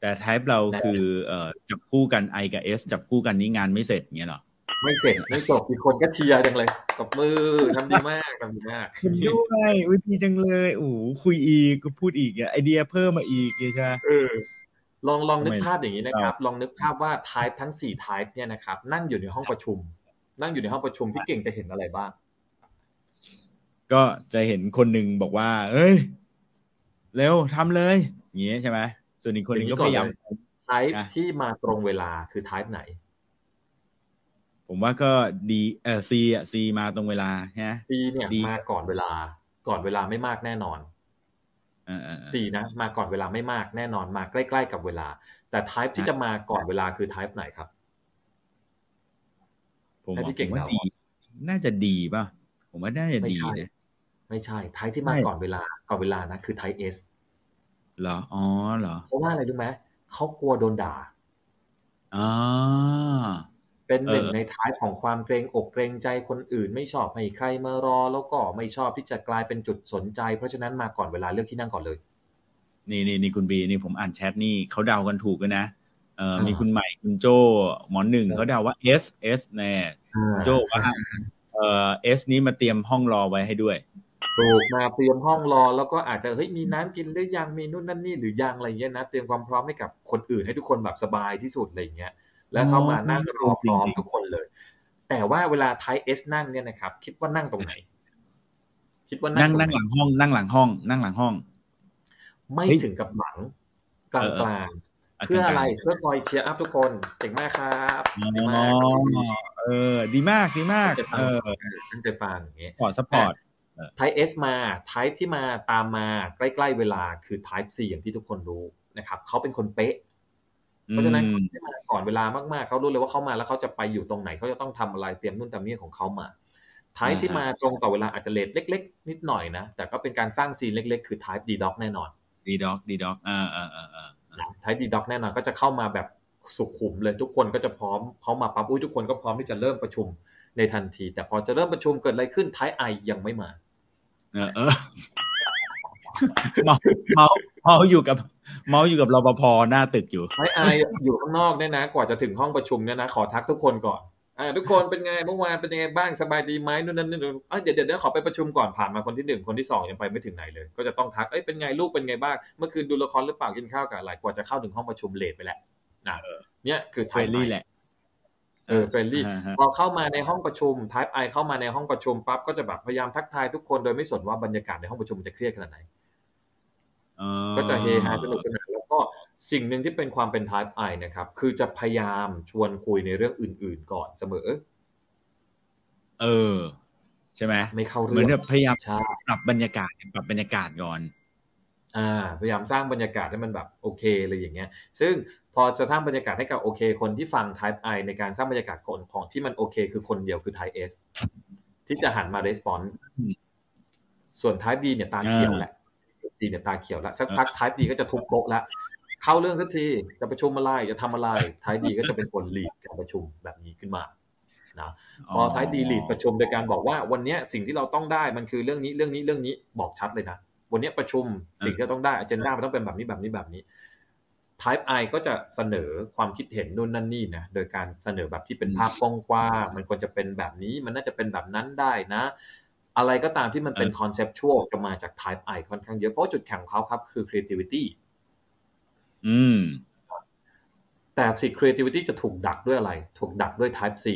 แต่ type เราคือเอ่อจับคู่กัน I กับ S จับคู่กันนี้งานไม่เสร็จเงี้ยเหรอ ไม่เสร็จไม่จบอีกคนก็เชียร์จังเลยตบมือทำดีมากทำดีมากคุณด้วยวิธีจังเลยโอ้โหคุยอีกก็พูดอีกอะไอเดียเพิ่มมาอีกเนี่ยใช่ไหมเออลองลองนึกภาพอย่างนี้นะครับ ลองนึกภาพว่า type ทั้ง4 type เนี่ยนะครับ นั่งอยู่ในห้องประชุม นั่งอยู่ในห้องประชุมพี่เก่งจะเห็นอะไรบ้าง ก็จะเห็นคนหนึ่งบอกว่า เอ้ย เร็วทำเลยอย่างนี้ใช่ไหมส่วนอีกคนหนึ่งก็พยายาม type ที่มาตรงเวลาคือ type ไหน ผมว่าก็ดีเออซีอะซีมาตรงเวลาฮะ C เนี่ยมาก่อนเวลา ก่อนเวลาไม่มากแน่นอนสี่นะ มาก่อนเวลาไม่มากแน่นอนมาใกล้ๆกับเวลา แต่ type ที่จะมาก่อนเวลาคือ type ไหนครับ ผมว่าผมว่าดี น่าจะดีป่ะ ผมว่าน่าจะดีเลยไม่ใช่ type ที่มาก่อนเวลา ก่อนเวลานะคือ type S เหรอ อ๋อเหรอ เพราะว่าอะไรรู้ไหมเขากลัวโดนด่าอ๋อ เป็นหนึ่งในท้ายของความเกรงอกเกรงใจคนอื่น ไม่ชอบให้ใครมารอ แล้วก็ไม่ชอบที่จะกลายเป็นจุดสนใจ เพราะฉะนั้นมาก่อนเวลาเลือกที่นั่งก่อนเลย นี่นี่นี่คุณบีนี่ผมอ่านแชทนี่เขาเดากันถูกกันนะเออมีคุณใหม่คุณโจหมอนหนึ่งเขาเดาว่า S S แน่โจว่าเอ่อ S นี้มาเตรียมห้องรอไว้ให้ด้วยถูกมาเตรียมห้องรอแล้วก็อาจจะเฮ้ยมีน้ำกินหรือยังมีนู่นนั่นนี่หรือยังอะไรเงี้ยนะเตรียมความพร้อมให้กับคนอื่นให้ทุกคนแบบสบายที่สุดอะไรเงี้ย แล้วเขามานั่งรอพร้อมทุกคนเลย แต่ว่าเวลาไทเอสนั่งเนี่ยนะครับ คิดว่านั่งตรงไหน คิดว่านั่งนั่งหลังห้อง นั่งหลังห้อง นั่งหลังห้อง ไม่ถึงกับหลังกลางกลางเพื่ออะไรเพื่อคอย cheer up ทุกคนเก่งมากครับดีมากเออ ดีมากดีมาก เออตั้งใจฟังอย่างเงี้ย support support type S มา type ที่มาตามมาใกล้ ๆ เวลาคือ type C อย่างที่ทุกคนรู้นะครับเขาเป็นคนเป๊ะ เพราะฉะนั้นที่มาก่อนเวลามากๆเขารู้เลยว่าเขามาแล้วเขาจะไปอยู่ตรงไหนเขาจะต้องทำอะไรเตรียมนู่นเตรียมนี่ของเขามา type ที่มาตรงต่อเวลาอาจจะ late เล็ก ๆ นิดหน่อยนะ แต่ก็เป็นการสร้าง scene เล็ก ๆ คือ type D dog แน่นอน D doc D doc อ่าอ่าอ่าอ่า type D doc แน่นอนก็จะเข้ามาแบบสุขุมเลยทุกคนก็จะพร้อมเขามาปั๊บอุ้ยทุกคนก็พร้อมที่จะเริ่มประชุมในทันที แต่พอจะเริ่มประชุมเกิดอะไรขึ้นท้ายไอยังไม่มา เออ เออเมาเมาเมาอยู่กับ เมาอยู่กับรปภหน้าตึกอยู่ไอ้ไออยู่ข้างนอกเนี่ยนะ กว่าจะถึงห้องประชุมเนี่ยนะ ขอทักทุกคนก่อนอ่าทุกคนเป็นไงเมื่อวานเป็นยังไงบ้างสบายดีไหมนู่นนั่นนี่อะเดี๋ยวเดี๋ยวขอไปประชุมก่อนผ่านมาคนที่หนึ่งคนที่สองยังไปไม่ถึงไหนเลย ก็จะต้องทักเอ้ยเป็นไงลูกเป็นไงบ้างเมื่อคืนดูละครหรือเปล่ากินข้าวกับอะไรกว่าจะเข้าถึงห้องประชุม late ไปแล้วนะเนี่ยคือ friendly แหละเออ friendly พอเข้ามาในห้องประชุม Type I เข้ามาในห้องประชุมปั๊บก็จะแบบพยายามทักทายทุกคนโดยไม่สนว่าบรรยากาศในห้องประชุมจะเครียดขนาดไหน ก็จะเฮฮาสนุกสนานแล้วก็สิ่งหนึ่งที่เป็นความเป็น Type I นะครับ คือจะพยายามชวนคุยในเรื่องอื่น ๆ ก่อนเสมอ เออ ใช่ไหมไม่เข้าเรื่องเหมือนแบบพยายามปรับบรรยากาศปรับบรรยากาศก่อนอ่าพยายามสร้างบรรยากาศให้มันแบบโอเคเลยอย่างเงี้ย ซึ่งพอจะสร้างบรรยากาศให้กับโอเค คนที่ฟัง Type I ในการสร้างบรรยากาศคนของที่มันโอเค คือคนเดียวคือ Type S ที่จะหันมา response ส่วน Type B เนี่ยตาเขียวแหละ C เนี่ยตาเขียวแล้วสักพัก Type D ก็จะทุบโต๊ะแล้วเข้าเรื่องสักทีจะประชุมอะไรจะทำอะไร Type D ก็จะเป็นคนลีดการประชุมแบบนี้ขึ้นมานะพอ Type D ลีดประชุมโดยการบอกว่า วันนี้สิ่งที่เราต้องได้มันคือเรื่องนี้เรื่องนี้เรื่องนี้บอกชัดเลยนะวันนี้ประชุมสิ่งที่ต้องได้อเจนดามันต้องเป็นแบบนี้แบบนี้แบบนี้ Type I ก็จะเสนอความคิดเห็นนู่นนั่นนี่นะโดยการเสนอแบบที่เป็นภาพกว้างๆมันควรจะเป็นแบบนี้ มันน่าจะเป็นแบบนั้นได้นะ อะไรก็ตามที่มันเป็นคอนเซปชวลจะมาจาก Type I ค่อนข้างเยอะเพราะจุดแข็งของเขาครับคือ creativity อืม แต่สิ creativity จะถูกดักด้วยอะไร ถูกดักด้วย Type C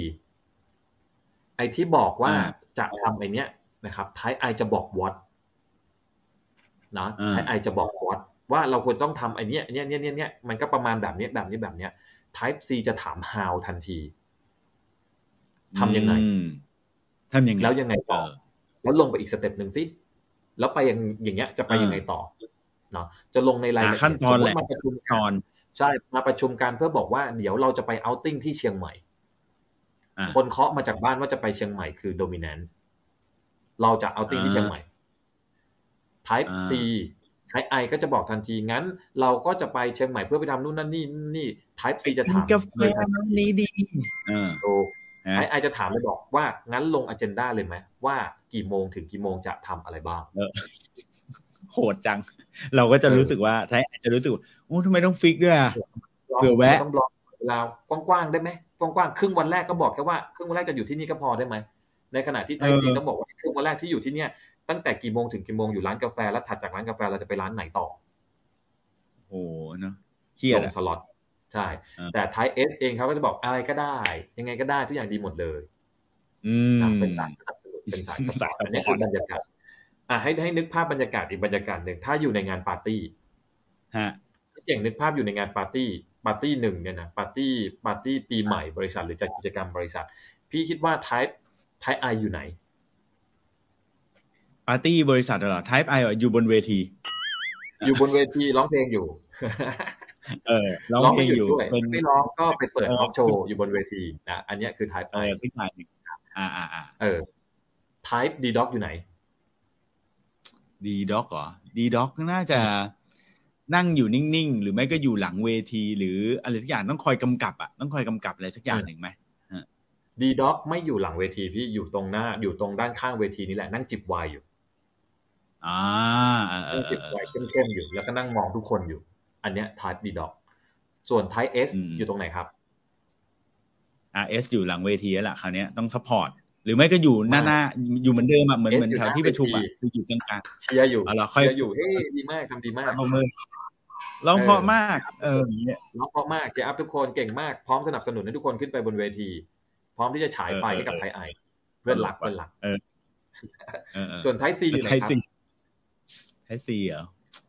ไอที่บอกว่าจะทำไอเนี้ยนะครับ Type I จะบอก what นะ Type I จะบอก what ว่าเราควรต้องทำไอ้นี้เนี้ยเนี้ยเนี้ยเนี้ยมันก็ประมาณแบบนี้แบบนี้แบบเนี้ย type C จะถาม how ทันทีทำยังไงทำยังไงแล้วยังไงต่อ แล้วลงไปอีกสเต็ปหนึ่งสิแล้วไปอย่างอย่างเงี้ยจะไปยังไงต่อเนาะจะลงในรายละเอียดขั้นตอนแหละมาประชุมกันใช่มาประชุมกันเพื่อบอกว่าเดี๋ยวเราจะไปเอาติ้งที่เชียงใหม่คนเคาะมาจากบ้านว่าจะไปเชียงใหม่คือ dominant เราจะเอาติ้งที่เชียงใหม่ type C ไทไอก็จะบอกทันทีงั้น เราก็จะไปเชียงใหม่เพื่อไปทำนู่นนั่นนี่นี่ไทป์ซีจะถามกาแฟนี้ดีโอ้ ไทไอจะถามเลยบอกว่างั้นลงอเจนดาเลยไหมว่ากี่โมงถึงกี่โมงจะทำอะไรบ้างโหดจัง เราก็จะรู้สึกว่าไทไอจะรู้สึกโอ้ทำไมต้องฟิกด้วยเผื่อแวะต้องรอเวลากว้างๆได้ไหมกว้างๆครึ่งวันแรกก็บอกแค่ว่าครึ่งวันแรกจะอยู่ที่นี่ก็พอได้ไหมในขณะที่ไทยซีต้องบอกว่าครึ่งวันแรกที่อยู่ที่เนี่ยตั้งแต่กี่โมงถึงกี่โมงอยู่ร้านกาแฟแล้วถัดจากร้านกาแฟเราจะไปร้านไหนต่อโอ้เนาะเครียดลงสล็อต ใช่ แต่ Type S เองเขาก็จะบอกอะไรก็ได้ ยังไงก็ได้ทุกอย่างดีหมดเลยอืมเป็นสายสนับสนุนเป็นสาย support อันนี้คือบรรยากาศอะให้ให้นึกภาพบรรยากาศอีกบรรยากาศหนึ่งถ้าอยู่ในงานปาร์ตี้ฮะเก่งนึกภาพอยู่ในงานปาร์ตี้ปาร์ตี้หนึ่งเนี่ยนะปาร์ตี้ปาร์ตี้ปีใหม่บริษัทหรือจัดกิจกรรมบริษัท พี่คิดว่า Type Type I อยู่ไหนปาร์ตี้บริษัทเหรอ Type I อยู่บนเวที อยู่บนเวทีร้องเพลงอยู่ เออร้องเพลงอยู่ด้วยเป็นไม่ร้องก็ไปเปิด talk show อยู่บนเวทีนะอันเนี้ยคือ Type เอ I อสักอย่างหนึ่งอ่าอ่าอ่าเออ Type D dog อยู่ไหน D dog เหรอ D dog น่าจะนั่งอยู่นิ่งๆ หรือไม่ก็อยู่หลังเวที หรืออะไรสักอย่างต้องคอยกำกับอะต้องคอยกำกับอะไรสักอย่างหนึ่งไหม D dog ไม่อยู่หลังเวทีพี่อยู่ตรงหน้าอยู่ตรงด้านข้างเวทีนี่แหละนั่งจิบไวน์อยู่ อ่าเออเอนั่งอจิบเออไวน์เข้มๆอยู่ แล้วก็นั่งมองทุกคนอยู่ อันเนี้ย Type D dog ส่วน Type S อืมอยู่ตรงไหนครับอ่า S อยู่หลังเวทีแล้วล่ะคราวเนี้ยต้อง support หรือไม่ก็อยู่หน้าหน้าอยู่เหมือนเดิมอะเหมือน S เหมือนอยู่แถวหน้าที่ประชุมอะเวทีคืออยู่กลางเชียร์อยู่เอาล่ะคอยเชียร์อยู่เฮ้ยดีมากทำดีมากๆเอามือร้องเพราะมาก เอออย่างเงี้ยร้องเพราะมากเจอัพทุกคนเก่งมากพร้อมสนับสนุนให้ทุกคนขึ้นไปบนเวที พร้อมที่จะฉายไฟให้กับ type Iเพื่อนหลักเพื่อนหลักเออเออส่วนไทยซีอยู่ไหนไทยครับซีไทยซีเหรอ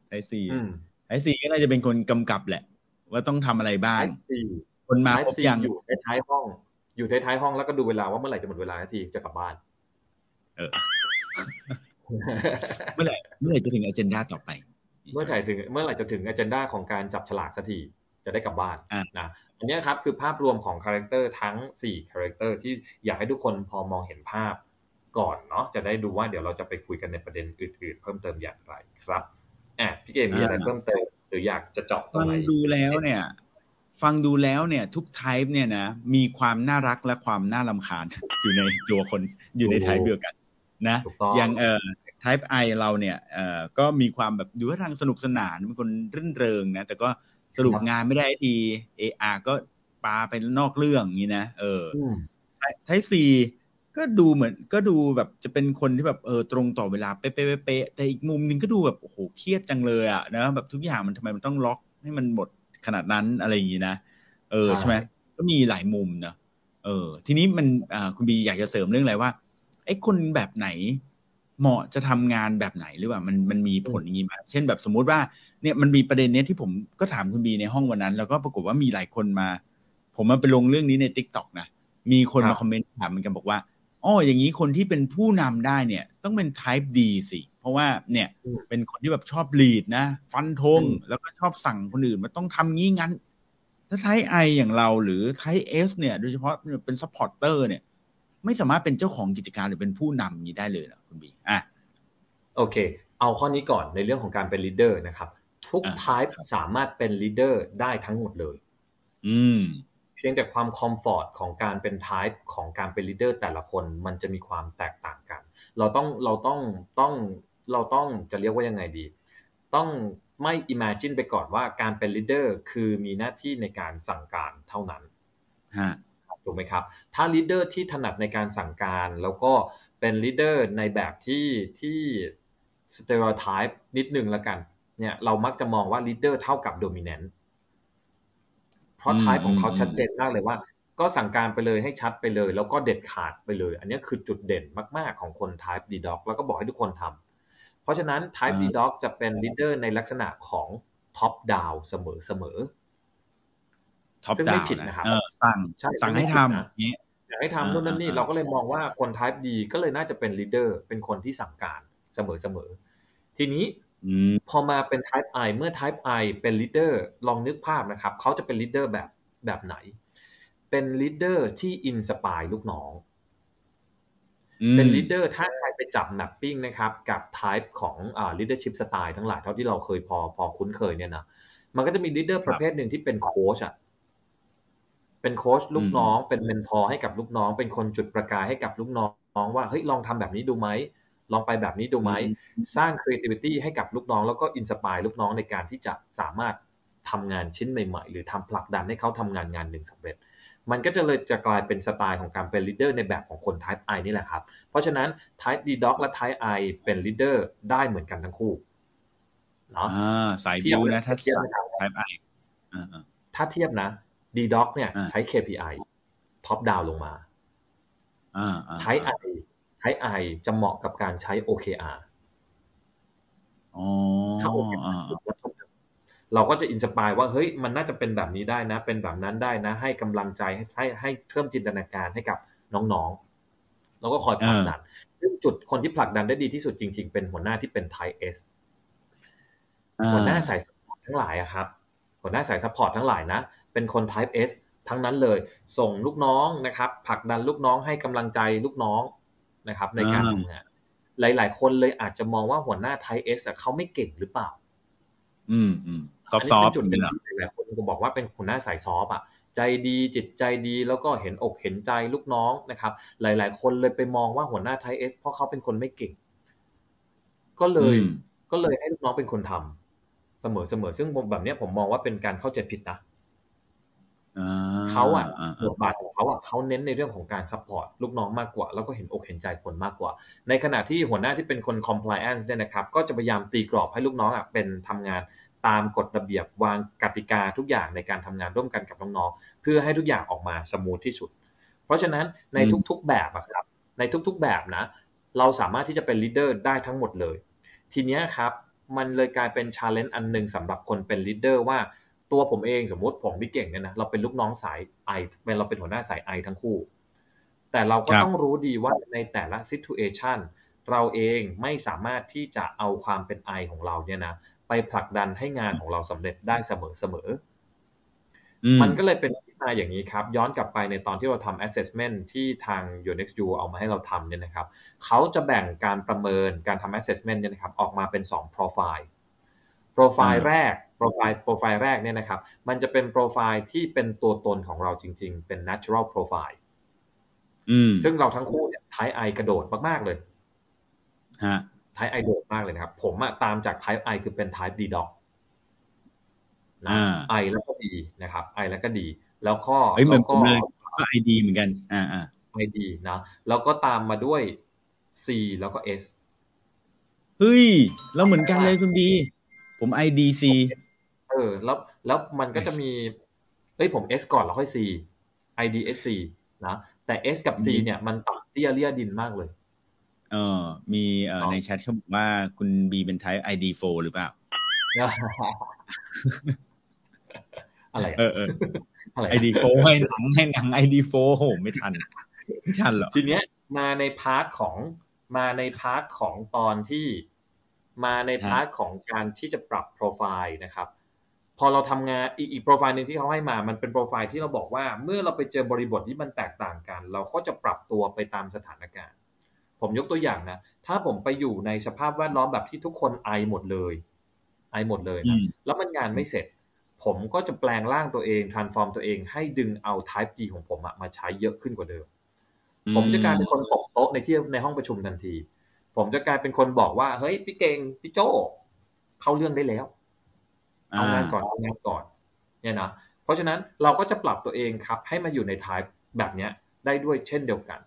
ไทยซีอืม ไทยซีก็น่าจะเป็นคนกำกับแหละ ว่าต้องทำอะไรบ้าไทงยซีคนมาไทครบซียังอยู่ในท้ายห้อง อยู่ท้ายๆห้องแล้วก็ดูเวลาว่าเมื่อไหร่จะหมดเวลานาทีจะกลับบ้าน เออ เมื่อไหร่เมื่อไหร่จะถึงอเจนดาต่อไป เมื่อไหร่ถึง เมื่อไหร่จะถึงอเจนดาของการจับฉลากสักทีจะได้กลับบ้านอะนะอันเนี้ยครับคือภาพรวมของ character ทั้ง4 character ที่อยากให้ทุกคนพอมองเห็นภาพก่อนเนาะจะได้ดูว่าเดี๋ยวเราจะไปคุยกันในประเด็นอื่น ๆ เพิ่มเติมอย่างไรครับแอบพี่เกมมีอะไรอ่าเพิ่มเติมหรืออยากจะเจาะตรงฝั่งไหนดูแล้วเนี่ย ฟังดูแล้วเนี่ย ทุก type เนี่ยนะมีความน่ารักและความน่ารำคาญอยู่ในตัวคนอยู่ใน type เดียวกัน นะถูกต้องอย่างเอ่อ type I เราเนี่ยเอ่อก็มีความแบบดูท่าทางสนุกสนานเป็นคนรื่นเริงนะแต่ก็สรุปงานไม่ได้ทีเออาก็ปาไปนอกเรื่องอย่างนี้นะเอออืมไทป์ C ก็ดูเหมือนก็ดูแบบจะเป็นคนที่แบบเออตรงต่อเวลาเป๊ะๆเป๊ะๆแต่อีกมุมหนึงก็ดูแบบโอ้โหเครียดจังเลยอะนะแบบทุกอย่างมันทำไมมันต้องล็อกให้มันหมดขนาดนั้นอะไรอย่างนี้นะเออใช่ใช่ไหมก็มีหลายมุมนะเออ ทีนี้มันอ่าคุณบีอยากจะเสริมเรื่องอะไรว่าไอ้คนแบบไหนเหมาะจะทำงานแบบไหนหรือว่ามันมันมีผลอย่างนี้ไหมเช่นแบบสมมุติว่าเนี่ยมันมีประเด็นเนี้ยที่ผมก็ถามคุณบีในห้องวันนั้น แล้วก็ปรากฏว่ามีหลายคนมา ผมมาไปลงเรื่องนี้ใน t ิ k t o k นะมีคนครัมาบคอมเมนต์ถามเหมือนกันบอกว่า อ๋ออย่างนี้คนที่เป็นผู้นำได้เนี่ย ต้องเป็น type D สิ เพราะว่าเนี่ยอืมเป็นคนที่แบบชอบ lead นะ ฟันธงอืมแล้วก็ชอบสั่งคนอื่นมาต้องทำงี้งั้น ถ้า type I อย่างเราหรือ type S เนี่ย โดยเฉพาะเป็น supporter เนี่ย ไม่สามารถเป็นเจ้าของกิจการหรือเป็นผู้นำอย่างนี้ได้เลยนะคุณบีอะโอเค เอาข้อนี้ก่อนในเรื่องของการเป็น leader นะครับ ทุกอ่า type ครับสามารถเป็น leader ได้ทั้งหมดเลย อืม เพียงแต่ความ comfort ของการเป็น type ของการเป็น leader แต่ละคนมันจะมีความแตกต่างกัน เราต้องเราต้องต้องเราต้องจะเรียกว่ายังไงดี ต้องไม่ imagine ไปก่อนว่าการเป็น leader คือมีหน้าที่ในการสั่งการเท่านั้นฮะถูกไหมครับ ถ้า leader ที่ถนัดในการสั่งการแล้วก็เป็น leader ในแบบที่ที่ stereotype นิดนึงละกันเนี่ยเรามักจะมองว่า leader เท่ากับ dominant เพ ราะอืม type ของเขาอืมชัดเจนมากเลยว่า ก็สั่งการไปเลยให้ชัดไปเลย แล้วก็เด็ดขาดไปเลย อันนี้คือจุดเด่นมาก ๆของคน type D dog แล้วก็บอกให้ทุกคนทำเพราะฉะนั้น type D dog จะเป็น leader ในลักษณะของtop down เสมอเสมอ top down ซึ่งไม่ผิดนะนะครับเออสั่งใช่สั่งให้ทำไม่ผิดนะอย่างนี้อยากให้ทำนู่นนั่นนี่อ่าเราก็เลยมองว่าคน type D ก็เลยน่าจะเป็น leader เป็นคนที่สั่งการเสมอเสมอทีนี้อืม พอมาเป็น type I เมื่อ type I เป็น leader ลองนึกภาพนะครับ เขาจะเป็น leader แบบแบบไหน เป็น leader ที่ inspire ลูกน้องอืมเป็น leader ถ้าใครไปจับ mapping นะครับ กับ type ของอ่า leadership style ทั้งหลายเท่าที่เราเคยพอพอคุ้นเคยเนี่ยนะมันก็จะมี leader ประเภทหนึ่งที่เป็นโค้ชอะเป็นโค้ชลูกน้อง เป็น mentor ให้กับลูกน้อง เป็นคนจุดประกายให้กับลูกน้องว่าเฮ้ยลองทำแบบนี้ดูไหม ลองไปแบบนี้ดูไหม สร้าง creativity ให้กับลูกน้อง แล้วก็ inspire ลูกน้องในการที่จะสามารถทำงานชิ้นใหม่ๆ หรือทำผลักดันให้เขาทำงานงานหนึ่งสำเร็จ มันก็จะเลยจะกลายเป็นสไตล์ของการเป็น leader ในแบบของคน type I นี่แหละครับ เพราะฉะนั้น type D dog และ type I เป็น leader ได้เหมือนกันทั้งคู่เนาะอ่าสายที่บิวเอานะถ้าเทียบสั่งนะครับ type I อ่ถ้าเทียบนะ D dog เนี่ยใช้ KPI top down ลงมาไท ไอไทไอจะเหมาะกับการใช้ OKR ถ้า OKR เราก็จะ inspire ว่าเฮ้ยมันน่าจะเป็นแบบนี้ได้นะ เป็นแบบนั้นได้นะ ให้กำลังใจให้ให้เพิ่มจินตนาการให้กับน้องๆ แล้วก็คอยผลักดันซึ่งจุดคนที่ผลักดันได้ดีที่สุดจริง ๆ เป็นหัวหน้าที่เป็น type S หัวหน้าสาย support ทั้งหลายอะครับหัวหน้าสาย support ทั้งหลายนะ เป็นคน Type S ทั้งนั้นเลย ส่งลูกน้องนะครับผลักดันลูกน้องให้กำลังใจลูกน้อง นะครับในการทำงานหลาย ๆ คนเลยอาจจะมองว่าหัวหน้า Type S เขาไม่เก่งหรือเปล่า อืมอืม soft จุดหนึ่งหลายคนก็บอกว่าเป็นหัวหน้าสาย soft อะ ใจดีจิตใจดีแล้วก็เห็นอกเห็นใจลูกน้องนะครับ หลาย ๆ คนเลยไปมองว่าหัวหน้า type S เพราะเขาเป็นคนไม่เก่ง ก็เลยก็เลยให้ลูกน้องเป็นคนทำเสมอเสมอซึ่งแบบนี้ผมมองว่าเป็นการเข้าใจผิดนะ เขาอะบทบาทของเขาอะเขาเน้นในเรื่องของการ support ลูกน้องมากกว่า แล้วก็เห็นอกเห็นใจคนมากกว่า ในขณะที่หัวหน้าที่เป็นคน compliance เนี่ยนะครับ ก็จะพยายามตีกรอบให้ลูกน้องอะเป็นทำงานตามกฎระเบียบวางกติกาทุกอย่างในการทำงานร่วมกันกับน้องๆเพื่อให้ทุกอย่างออกมา smooth ที่สุด เพราะฉะนั้นในทุกๆแบบครับ ในทุกๆแบบนะ เราสามารถที่จะเป็น leader ได้ทั้งหมดเลย ทีนี้ครับมันเลยกลายเป็น challenge อันหนึ่งสำหรับคนเป็น leader ว่า ตัวผมเองสมมุติผมพี่เก่งเนี่ยนะเราเป็นลูกน้องสาย I เป็นเราเป็นหัวหน้าสาย I ทั้งคู่ แต่เราก็ต้องรู้ดีว่าในแต่ละ situationเราเองไม่สามารถที่จะเอาความเป็นไอของเราเนี่ยนะไปผลักดันให้งานของเราสำเร็จได้เสมอเสมอมันก็เลยเป็นที่มาอย่างนี้ครับ ย้อนกลับไปในตอนที่เราทำ assessment ที่ทาง y o n e x u เอามาให้เราทำเนี่ยนะครับเขาจะแบ่งการประเมินการทำ assessment เนี่ยนะครับออกมาเป็น 2 profile โปรไฟล์แรกโปรไฟล์โปรไฟล์แรกเนี่ยนะครับ มันจะเป็นโปรไฟล์ที่เป็นตัวตนของเราจริง ๆ เป็น natural profile ซึ่งเราทั้งคู่เนี่ย type I กระโดดมากๆเลยฮะ type I โดดมากเลยนะครับ ผมอะตามจาก type I คือเป็น type D dog นะ I แล้วก็ D นะครับ I แล้วก็ D แล้วก็เฮ้ยเหมือนผมเลยก็ ID เหมือนกัน อ่าอ่า ID นะแล้วก็ตามมาด้วย C แล้วก็ S เฮ้ย เราเหมือนกันเลยคุณบี ผม IDC เออ แล้วแล้วมันก็จะมี เอ้ยผม S ก่อนแล้วค่อย C IDSC นะ แต่ S กับ C เนี่ยมันต่ำเตี้ยเลี่ยดินมากเลย เออ มีเอ่อในแชทเขาบอกว่าคุณบีเป็น type ID4 หรือเปล่า อะไรเออเอออะไร ID4 ให้หนังให้หนัง ID4 โหไม่ทันไม่ทันหรอทีเนี้ยมาในพาร์ทของมาในพาร์ทของตอนที่ มาในพาร์ทของการที่จะปรับโปรไฟล์นะครับ พอเราทำงานอีกอีกโปรไฟล์หนึ่งที่เขาให้มา มันเป็นโปรไฟล์ที่เราบอกว่า เมื่อเราไปเจอบริบทที่มันแตกต่างกัน เราก็จะปรับตัวไปตามสถานการณ์ ผมยกตัวอย่างนะ ถ้าผมไปอยู่ในสภาพแวดล้อมแบบที่ทุกคนไอหมดเลย ไอหมดเลยนะแล้วมันงานไม่เสร็จ ผมก็จะแปลงร่างตัวเอง transform ตัวเองให้ดึงเอา type D ของผมมาใช้เยอะขึ้นกว่าเดิม ผมจะกลายเป็นคนตกโต๊ะในที่ในห้องประชุมทันที ผมจะกลายเป็นคนบอกว่าเฮ้ยพี่เก่งพี่โจเข้าเรื่องได้แล้วเอางานก่อนเอางานก่อน เนี่ยนะเพราะฉะนั้นเราก็จะปรับตัวเองครับ ให้มาอยู่ในทายแบบเนี้ยได้ด้วยเช่นเดียวกัน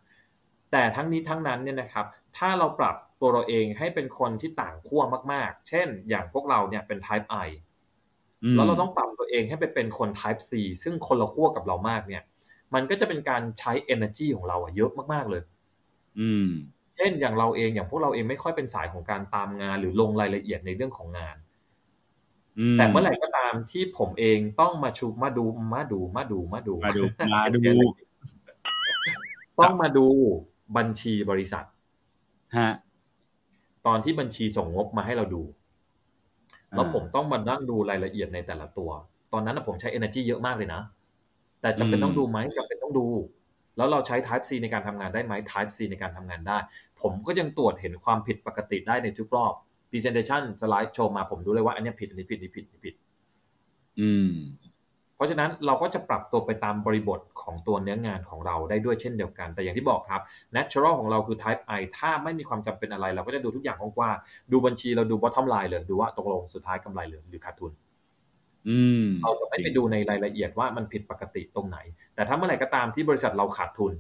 แต่ทั้งนี้ทั้งนั้นเนี่ยนะครับ ถ้าเราปรับตัวเราเองให้เป็นคนที่ต่างขั้วมาก ๆ เช่น อย่างพวกเราเนี่ยเป็น type I แล้วเราต้องปรับตัวเองให้ไปเป็นคน type C ซึ่งคนละขั้วกับเรามากเนี่ย มันก็จะเป็นการใช้ energy ของเราอะเยอะมาก ๆ เลย อืม ช่นอย่างเราเองอย่างพวกเราเองไม่ค่อยเป็นสายของการตามงาน หรือลงรายละเอียดในเรื่องของงานแต่เมื่อไหร่ก็ตามที่ผมเองต้องมาชูมาดูมาดูมาดูมาดูมาดูมาดูต้องมาดูบัญชีบริษัทฮะตอนที่บัญชีส่งงบมาให้เราดู แล้วผมต้องมานั่งดูรายละเอียดในแต่ละตัว ตอนนั้นผมใช้ energy เยอะมากเลยนะ แต่จำเป็นต้องดูไหมจำเป็นต้องดู แล้วเราใช้ Type C ในการทำงานได้ไหม Type C ในการทำงานได้ ผมก็ยังตรวจเห็นความผิดปกติได้ในทุกรอบ Presentation สไลด์โชว์มาผมดูเลยว่าอันนี้ผิดอันนี้ผิดอันนี้ผิดอันนี้ผิด อืม เพราะฉะนั้นเราก็จะปรับตัวไปตามบริบทของตัวเนื้องานของเราได้ด้วยเช่นเดียวกัน แต่อย่างที่บอกครับ natural ของเราคือ type I ถ้าไม่มีความจำเป็นอะไร เราก็จะดูทุกอย่างกว้างๆดูบัญชีเราดู bottom line เลยดูว่าตกลงสุดท้ายกำไรหรือหรือขาดทุน เราจะไม่ไปดูในรายละเอียดว่ามันผิดปกติตรงไหน แต่ถ้าเมื่อไหร่ก็ตามที่บริษัทเราขาดทุน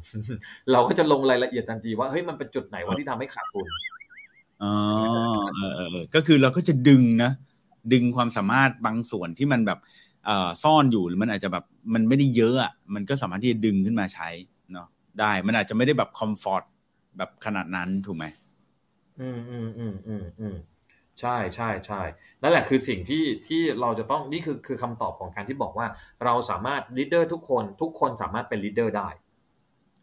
เราก็จะลงรายละเอียดทันทีว่าเฮ้ยมันเป็นจุดไหนวะที่ทำให้ขาดทุนอ๋อเออเออก็คือเราก็จะดึงนะ ดึงความสามารถบางส่วนที่มันแบบเอ่อซ่อนอยู่หรือมันอาจจะแบบมันไม่ได้เยอะอะมันก็สามารถที่จะดึงขึ้นมาใช้เนาะได้มันอาจจะไม่ได้แบบคอมฟอร์ตแบบขนาดนั้นถูกไหมอืมอืมอืมอืมอืม ใช่ใช่ใช่นั่นแหละคือสิ่งที่ที่เราจะต้องนี่คือคือคำตอบของการที่บอกว่า เราสามารถ leader ทุกคนทุกคนสามารถเป็น leader ได้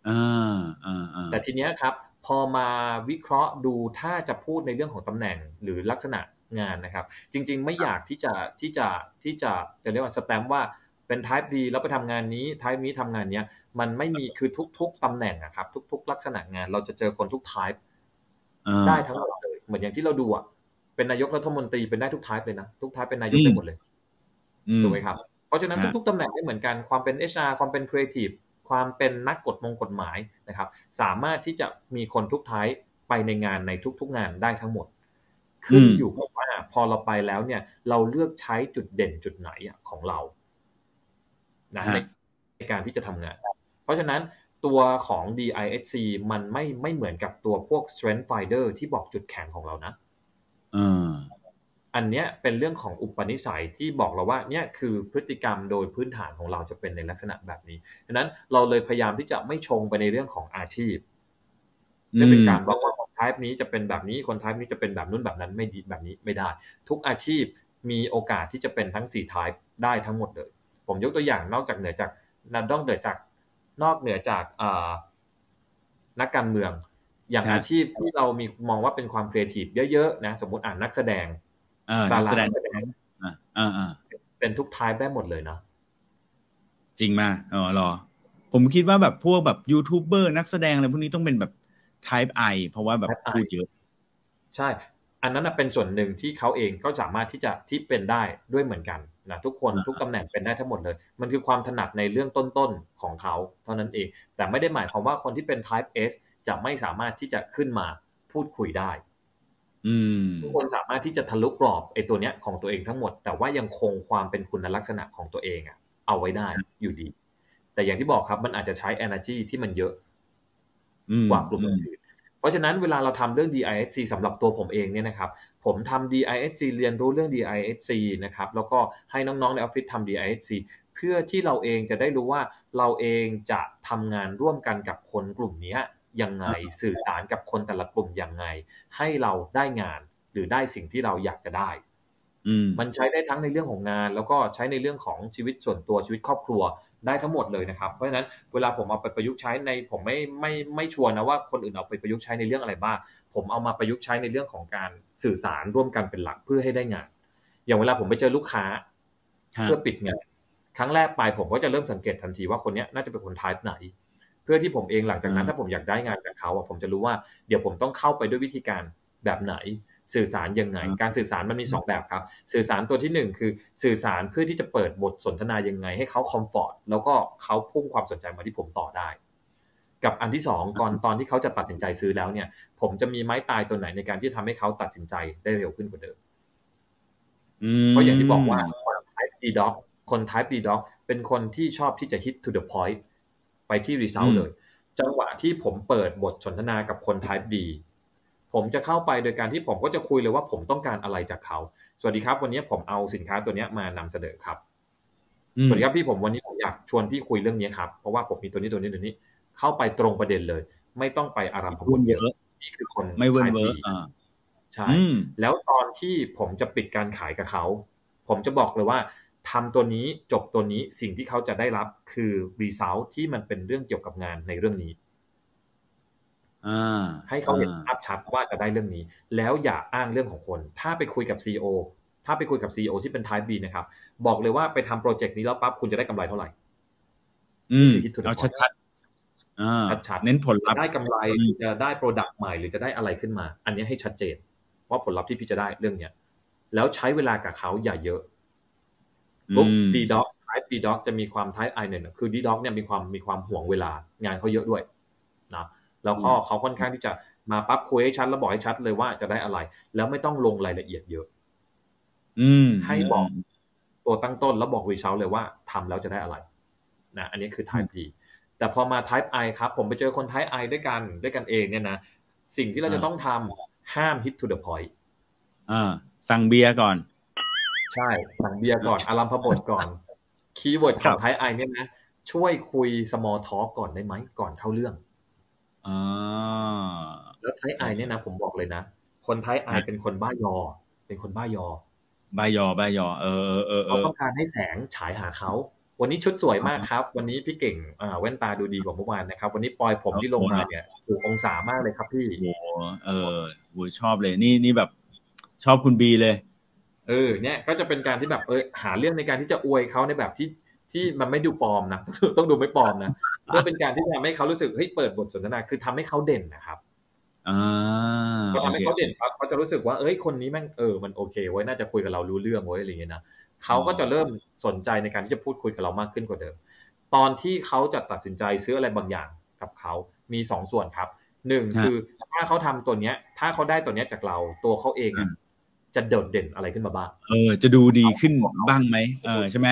อ่าอ่าอ่าแต่ทีเนี้ยครับ พอมาวิเคราะห์ดูถ้าจะพูดในเรื่องของตำแหน่งหรือลักษณะงานนะครับ จริง ๆ ไม่อยากที่จะที่จะที่จะจะเรียกว่าสแตมป์ว่าเป็น type D แล้วไปทำงานนี้ type นี้ทำงานเนี้ยมันไม่มีคือทุก ๆตำแหน่งอะครับ ทุก ๆ ลักษณะงาน เราจะเจอคนทุก type อ่าได้ทั้งหมดเลยเหมือนอย่างที่เราดูอะ เป็นนายกรัฐมนตรีเป็นได้ทุก type เลยนะทุก type เป็นนายกได้หมดเลยอืมถูกไหมครับ เพราะฉะนั้นฮะทุกๆตำแหน่งไม่เหมือนกันความเป็น HR ความเป็น Creative ความเป็นนักกฎมงกฎหมายนะครับ สามารถที่จะมีคนทุกท้ายไปในงานในทุก ๆงานได้ทั้งหมด ขึ้นอยู่กับว่าพอเราไปแล้วเนี่ย เราเลือกใช้จุดเด่นจุดไหนอะของเรานะฮะในในการที่จะทำงาน เพราะฉะนั้นตัวของ DISC มันไม่ไม่เหมือนกับตัวพวก Strength Finder ที่บอกจุดแข็งของเรานะ อ่าอันเนี้ยเป็นเรื่องของอุปนิสัยที่บอกเราว่าเนี่ยคือพฤติกรรมโดยพื้นฐานของเราจะเป็นในลักษณะแบบนี้ฉะนั้นเราเลยพยายามที่จะไม่ชงไปในเรื่องของอาชีพไม่เป็นการบอกว่าคนทายนี้จะเป็นแบบนี้คนทายนี้จะเป็นแบบนู้นแบบนั้นไม่ดีแบบนี้ไม่ได้ ทุกอาชีพมีโอกาสที่จะเป็นทั้งสี่ทายได้ทั้งหมดเลย ผมยกตัวอย่างนอกจากเหนือจากนอกเหนือจากนอกเหนือจากอ่านักการเมือง อย่างครับอาชีพที่เรามีมองว่าเป็นความครีเอทีฟเยอะๆนะสมมติอ่านนักแสดงเออดานักราแสดงนักแสดงอ่าอ่าอ่าเป็นทุกทายได้หมดเลยเนาะจริงมากอ๋อเหรอ ผมคิดว่าแบบพวกแบบยูทูบเบอร์นักแสดงอะไรพวกนี้ต้องเป็นแบบ type I เพราะว่าแบบ Type I พูดเยอะ ใช่ อันนั้นนะเป็นส่วนหนึ่งที่เขาเองก็สามารถที่จะที่เป็นได้ด้วยเหมือนกันนะทุกคนอ่าทุกตำแหน่งเป็นได้ทั้งหมดเลย มันคือความถนัดในเรื่องต้นๆของเขาเท่านั้นเอง แต่ไม่ได้หมายความว่าคนที่เป็น type S จะไม่สามารถที่จะขึ้นมาพูดคุยได้อืมทุกคนสามารถที่จะทะลุกรอบไอ้ตัวเนี้ยของตัวเองทั้งหมด แต่ว่ายังคงความเป็นคุณลักษณะของตัวเองอะเอาไว้ได้อยู่ดี แต่อย่างที่บอกครับมันอาจจะใช้ energy ที่มันเยอะอืมกว่ากลุ่มอื่นๆเพราะฉะนั้นเวลาเราทำเรื่อง DISC สำหรับตัวผมเองเนี่ยนะครับ ผมทำ DISC เรียนรู้เรื่อง DISC นะครับ แล้วก็ให้น้องๆในออฟฟิศทำ DISC เพื่อที่เราเองจะได้รู้ว่าเราเองจะทำงานร่วมกันกับคนกลุ่มเนี้ ยยังไง สื่อสารกับคนแต่ละกลุ่มยังไง ให้เราได้งานหรือได้สิ่งที่เราอยากจะได้อืมมันใช้ได้ทั้งในเรื่องของงาน แล้วก็ใช้ในเรื่องของชีวิตส่วนตัวชีวิตครอบครัวได้ทั้งหมดเลยนะครับ เพราะฉะนั้นเวลาผมเอาไปประยุกต์ใช้ในผมไม่ไม่ไม่ชัวร์นะว่าคนอื่นเอาไปประยุกต์ใช้ในเรื่องอะไรบ้างผมเอามาประยุกต์ใช้ในเรื่องของการสื่อสารร่วมกันเป็นหลักเพื่อให้ได้งาน อย่างเวลาผมไปเจอลูกค้าฮะเพื่อปิดงานครั้งแรกไปผมก็จะเริ่มสังเกตทันทีว่าคนเนี้ยน่าจะเป็นคนทายไหน เพื่อที่ผมเองหลังจากนั้นอืมถ้าผมอยากได้งานจากเขาอะผมจะรู้ว่าเดี๋ยวผมต้องเข้าไปด้วยวิธีการแบบไหน สื่อสารยังไง การสื่อสารมันมีสองแบบครับ สื่อสารตัวที่หนึ่งคือสื่อสารเพื่อที่จะเปิดบทสนทนายังไง ให้เขาคอมฟอร์ตแล้วก็เขาพุ่งความสนใจมาที่ผมต่อได้ กับอันที่สองก่อนตอนที่เขาจะตัดสินใจซื้อแล้วเนี่ย ผมจะมีไม้ตายตัวไหนในการที่ทำให้เขาตัดสินใจได้เร็วขึ้นกว่าเดิมอืมเพราะอย่างที่บอกว่าคน type D dog คน type D dog เป็นคนที่ชอบที่จะ hit to the point ไปที่ result เลย จังหวะที่ผมเปิดบทสนทนากับคน type D ผมจะเข้าไปโดยการที่ผมก็จะคุยเลยว่าผมต้องการอะไรจากเขา สวัสดีครับ วันนี้ผมเอาสินค้าตัวเนี้ยมานำเสนอครับอืมสวัสดีครับพี่ผมวันนี้ผมอยากชวนพี่คุยเรื่องนี้ครับ เพราะว่าผมมีตัวนี้ตัวนี้ตัวนี้ เข้าไปตรงประเด็นเลย ไม่ต้องไปอารัมพพูบดทเยอะนี่คือคนไม่เวิร์น type เวอ D ร์อ่าใช่อืมแล้วตอนที่ผมจะปิดการขายกับเขา ผมจะบอกเลยว่า ทำตัวนี้จบตัวนี้สิ่งที่เขาจะได้รับคือ result ที่มันเป็นเรื่องเกี่ยวกับงานในเรื่องนี้อ่าให้เขาเห็นอ่ภาพชัดว่าจะได้เรื่องนี้ แล้วอย่าอ้างเรื่องของคน ถ้าไปคุยกับ CEO ถ้าไปคุยกับ CEO ที่เป็น Type B นะครับ บอกเลยว่าไปทำโปรเจกต์นี้แล้วปั๊บคุณจะได้กำไรเท่าไหร่ อืมที่ to the เอา point ชัดๆอ่าชัดๆเน้นผลลัพธ์ได้กำไรอืมจะได้โปรดักต์ใหม่หรือจะได้อะไรขึ้นมา อันนี้ให้ชัดเจนว่าผลลัพธ์ที่พี่จะได้เรื่องเนี้ยแล้วใช้เวลากับเขาอย่าเยอะ ปุ๊บอืม D dog type D dog จะมีความ type I เนี่ยคือ D dog เนี่ยมีความมีความห่วงเวลางานเขาเยอะด้วยนะแล้วก็เขาค่อนข้างที่จะมาปั๊บคุยให้ชัดแล้วบอกให้ชัดเลยว่าจะได้อะไร แล้วไม่ต้องลงรายละเอียดเยอะ อืม ให้บอกตัวตั้งต้นแล้วบอก result เลยว่าทำแล้วจะได้อะไรนะอันนี้คือ type D แต่พอมา type I ครับ ผมไปเจอคน type I ด้วยกันด้วยกันเองเนี่ยนะสิ่งที่เราจะต้องทำห้าม hit to the point อ่าสั่งเบียร์ก่อน ใช่สั่งเบียร์ก่อนอารัมพบทก่อน keyword ของ type I เนี่ยนะ ช่วยคุย small talk ก่อนได้ไหม ก่อนเข้าเรื่องอ่าแล้ว type I เนี่ยนะ ผมบอกเลยนะ คน type I เป็นคนบ้ายอ เป็นคนบ้ายอบ้ายอบ้ายอ เออเออเออเอเขาต้องการให้แสงฉายหาเขาวันนี้ชุดสวยมากครับ วันนี้พี่เก่งอ่าแว่นตาดูดีกว่าเมื่อวานนะครับ วันนี้ปอยผมที่ลงมาเนี่ยถูกองศามากเลยครับพี่โอ้โหเออโหชอบเลย นี่นี่แบบชอบคุณบีเลย เออเนี่ยก็จะเป็นการที่แบบเออหาเรื่องในการที่จะอวยเขาในแบบที่ที่มันไม่ดูปลอมนะต้องดูไม่ปลอมนะเพื่อเป็นการที่ทำให้เขารู้สึกเฮ้ยเปิดบทสนทนาคือทำให้เขาเด่นนะครับอ่าพอทำให้โอเขาเคเด่นปั๊บเขาจะรู้สึกว่าเอ้ยคนนี้แม่งเออมันโอเคเว้ยน่าจะคุยกับเรารู้เรื่องเว้ยอะไรอย่างเงี้ยนะเขาก็จะเริ่มสนใจในการที่จะพูดคุยกับเรามากขึ้นกว่าเดิม ตอนที่เขาจะตัดสินใจซื้ออะไรบางอย่างกับเขามีสองส่วนครับหนึ่งคือถ้าเขาทำตัวเนี้ย ถ้าเขาได้ตัวเนี้ยจากเราตัวเขาเองอะ จะโดดเด่นอะไรขึ้นมาบ้าง เออ จะดูดีขึ้นบ้างไหมเออใช่ไหม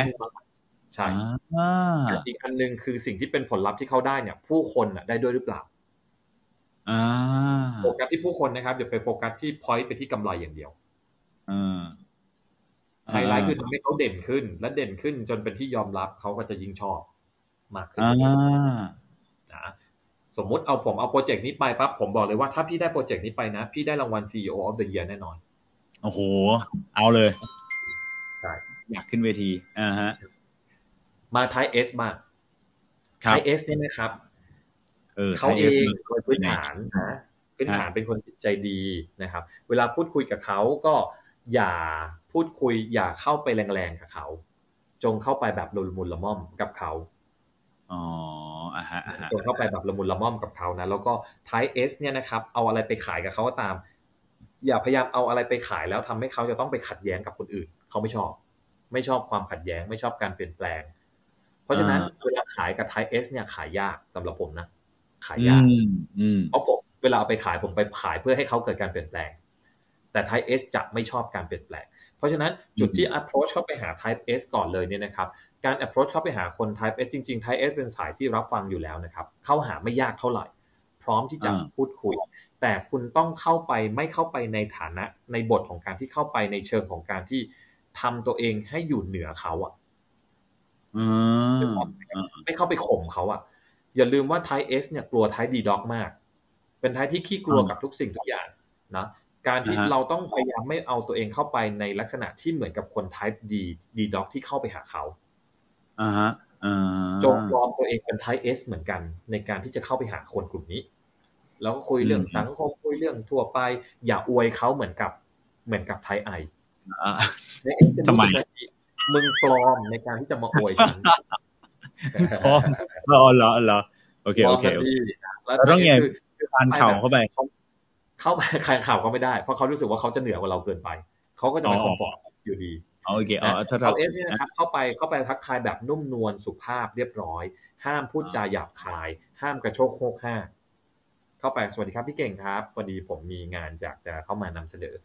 ใช่อ่าอีกอันหนึ่งคือสิ่งที่เป็นผลลัพธ์ที่เขาได้เนี่ย ผู้คนน่ะได้ด้วยหรือเปล่าอ่าโฟกัสที่ผู้คนนะครับอย่าไปโฟกัสที่พอยต์ไปที่กำไรอย่างเดียวอ่าไฮไลท์คือทำให้เขาเด่นขึ้น และเด่นขึ้นจนเป็นที่ยอมรับเขาก็จะยิ่งชอบมากขึ้นอ่านะสมมุติเอาผมเอาโปรเจกต์นี้ไปปั๊บผมบอกเลยว่าถ้าพี่ได้โปรเจกต์นี้ไปนะ พี่ได้รางวัล CEO of the Year แน่นอน โอ้โห เอาเลยใช่อยากขึ้นเวทีอ่าฮะ มาไทเอสบ้างครัไทบเอสเนี่ยนะครับเออเขาเอง IS โดยพื้นฐานนะพื้นฐานเป็นคนจิตใจดีนะครับ เวลาพูดคุยกับเขาก็อย่าพูดคุย อย่าเข้าไปแรงๆกับเขา จงเข้าไปแบบละมุนละม่อมกับเขาอ๋ออ่าฮะอ่าฮะจงเข้าไปแบบละมุนละม่อมกับเขานะแล้วก็ type S เนี่ยนะครับ เอาอะไรไปขายกับเขาก็ตาม อย่าพยายามเอาอะไรไปขายแล้วทำให้เขาจะต้องไปขัดแย้งกับคนอื่น เขาไม่ชอบ ไม่ชอบความขัดแย้ง ไม่ชอบการเปลี่ยนแปลง เพราะฉะนั้นเวลาขายกับ type S เนี่ยขายยากสำหรับผมนะ ขายยากอืมอืมเพราะผมเวลาเอาไปขายผมไปขายเพื่อให้เขาเกิดการเปลี่ยนแปลง แต่ Type S จะไม่ชอบการเปลี่ยนแปลง เพราะฉะนั้นจุดที่ approach เข้าไปหา Type S ก่อนเลยเนี่ยนะครับ การ approach เข้าไปหาคน Type S จริงๆ Type S เป็นสายที่รับฟังอยู่แล้วนะครับ เข้าหาไม่ยากเท่าไหร่ พร้อมที่จะอ่าพูดคุย แต่คุณต้องเข้าไปไม่เข้าไปในฐานะในบทของการที่เข้าไปในเชิงของการที่ทำตัวเองให้อยู่เหนือเขาอะอ่าอ่าไม่เข้าไปข่มเขาอะอย่าลืมว่าไทเอสเนี่ยกลัวไทดีด็อกมาก เป็นไทที่ขี้กลัวกับทุกสิ่งทุกอย่างนะการที่อ่าฮะเราต้องพยายามไม่เอาตัวเองเข้าไปในลักษณะที่เหมือนกับคนไทป์ดีดีด็อกที่เข้าไปหาเขาอ่าฮะอ่าจงปลอมตัวเองเป็นไทเอสเหมือนกัน ในการที่จะเข้าไปหาคนกลุ่มนี้ แล้วก็คุยเรื่องสังคมคุยเรื่องทั่วไป อย่าอวยเขาเหมือนกับ เหมือนกับไทไออ่าใน S จะทำไมรู้สึกว่ามึงปลอมในการที่จะมาอวยฉันพร้อมอ๋อเหรอเหรอโอเคโอเคปลมทันทีแล้วเราต้องไงคือคือทานเข่าเข้าไปเข้าไปขายข่าวก็ไม่ได้ เพราะเขารู้สึกว่าเขาจะเหนือกว่าเราเกินไป เขาก็จะไม่อ๋คออมฟอร์ตอยู่ดีอ๋อโอเคอ๋อนะถ้าเอาเราเอสเนี่ยนะครับเข้าไปเข้าไปทักทายแบบนุ่มนวลสุภาพเรียบร้อย ห้ามพูดจาหยาบคาย ห้ามกระโชกโคกห้าก เข้าไปสวัสดีครับพี่เก่งครับพอดีผมมีงานอยากจะเข้ามานำเสนอ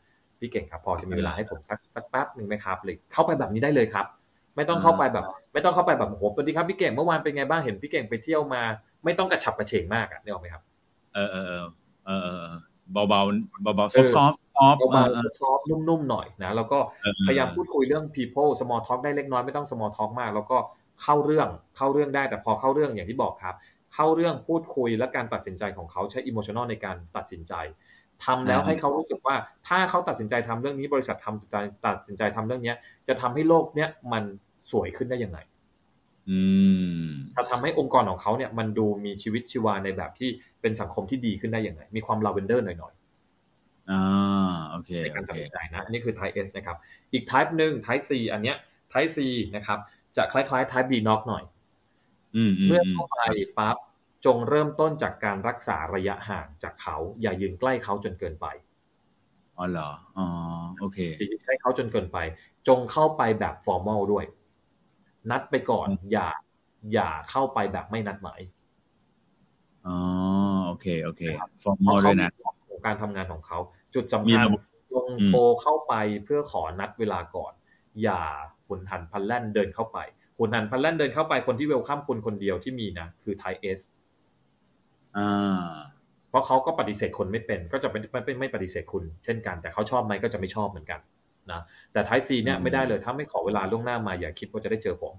พี่เก่งครับพอจะมีเวลาให้ผมสักสักแป๊บหนึ่งไหมครับเลยเข้าไปแบบนี้ได้เลยครับ ไม่ต้องเข้าไปแบบ ไม่ต้องเข้าไปแบบโอ้โหสวัสดีครับพี่เก่งเมื่อวานเป็นไงบ้างเห็นพี่เก่งไปเที่ยวมา ไม่ต้องกระฉับกระเฉงมากอะนึกออกไหมครับเออเออเออเออเออเออเบาเบาเบาเบา soft soft soft เบาๆ soft นุ่มๆหน่อยนะแล้วก็พยายามพูดคุยเรื่อง people small talk ได้เล็กน้อยไม่ต้อง small talk มาก แล้วก็เข้าเรื่องเข้าเรื่องได้แต่พอเข้าเรื่องอย่างที่บอกครับ เข้าเรื่องพูดคุยและการตัดสินใจของเขาใช้ emotional ในการตัดสินใจทำแล้วให้เขารู้สึกว่า ถ้าเขาตัดสินใจทำเรื่องนี้บริษัททำตัดสินใจทำเรื่องเนี้ย จะทำให้โลกเนี้ยมันสวยขึ้นได้ยังไงอืมจะทำให้องค์กรของเขาเนี่ยมันดูมีชีวิตชีวาในแบบที่เป็นสังคมที่ดีขึ้นได้ยังไงมีความลาเวนเดอร์หน่อยอ่าโอเคๆในโอการตัดเคสินใจนะอันนี้คือ type S นะครับ อีก type หนึ่ง type C อันเนี้ย type C นะครับ จะคล้ายๆ type B knock หน่อยอืมอืม เมื่ออืมเข้าไปปั๊บจงเริ่มต้นจากการรักษาระยะห่างจากเขา อย่ายืนใกล้เขาจนเกินไปอ๋อเหรออ๋อโอเคอย่ายืนใกล้เขาจนเกินไป จงเข้าไปแบบ formal ด้วย นัดไปก่อน อย่า อย่าเข้าไปแบบไม่นัดหมายอ๋อโอเคโอเค formal ด้วยนะของการทำงานของเขา จุดสำคัญมีระบบลงโทรเข้าไปเพื่อขอนัดเวลาก่อน อย่าหุนหันพลันแล่นเดินเข้าไป หุนหันพลันแล่นเดินเข้าไปคนที่ welcome คุณคนเดียวที่มีนะคือ type Sอ่าเพราะเขาก็ปฏิเสธคนไม่เป็น ก็จะเป็นไม่ไม่ปฏิเสธคุณเช่นกัน แต่เขาชอบไหมก็จะไม่ชอบเหมือนกันนะแต่ไทซีเนี่ยอืมไม่ได้เลยถ้าไม่ขอเวลาล่วงหน้ามาอย่าคิดว่าจะได้เจอผม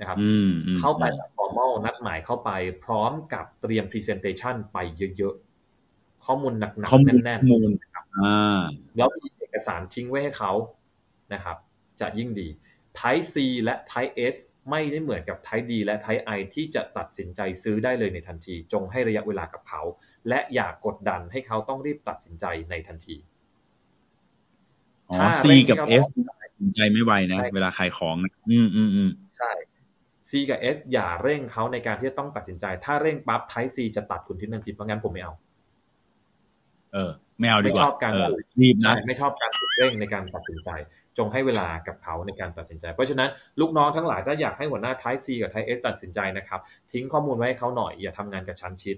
นะครับอืมอืมเข้าไปแบบ formal นัดหมายเข้าไป พร้อมกับเตรียม presentation ไปเยอะๆ ข้อมูลหนักข้อมูลๆแน่นมูลอ่าๆแล้วมีเอกสารทิ้งไว้ให้เขานะครับ จะยิ่งดี Type C และ Type S ไม่ได้เหมือนกับ Type D และ Type I ที่จะตัดสินใจซื้อได้เลยในทันที จงให้ระยะเวลากับเขา และอย่ากกดดันให้เขาต้องรีบตัดสินใจในทันทีอ๋อถ้า C เร่งกับให้ S เขาตัดสินใจไม่ไวนะใช่เวลาขายของนะอืมอืมอืมใช่ C กับ S อย่าเร่งเขาในการที่จะต้องตัดสินใจ ถ้าเร่งปั๊บ Type C จะตัดคุณทิ้งทันทีเพราะงั้นผมไม่เอา เออ ไม่เอาดีกว่าไม่ชอบการเออรีบนะใช่ไม่ชอบการถูกเร่งในการตัดสินใจ จงให้เวลากับเขาในการตัดสินใจ เพราะฉะนั้นลูกน้องทั้งหลายถ้าอยากให้หัวหน้า Type C กับ Type S ตัดสินใจนะครับ ทิ้งข้อมูลไว้ให้เขาหน่อย อย่าทำงานกับชั้นชิด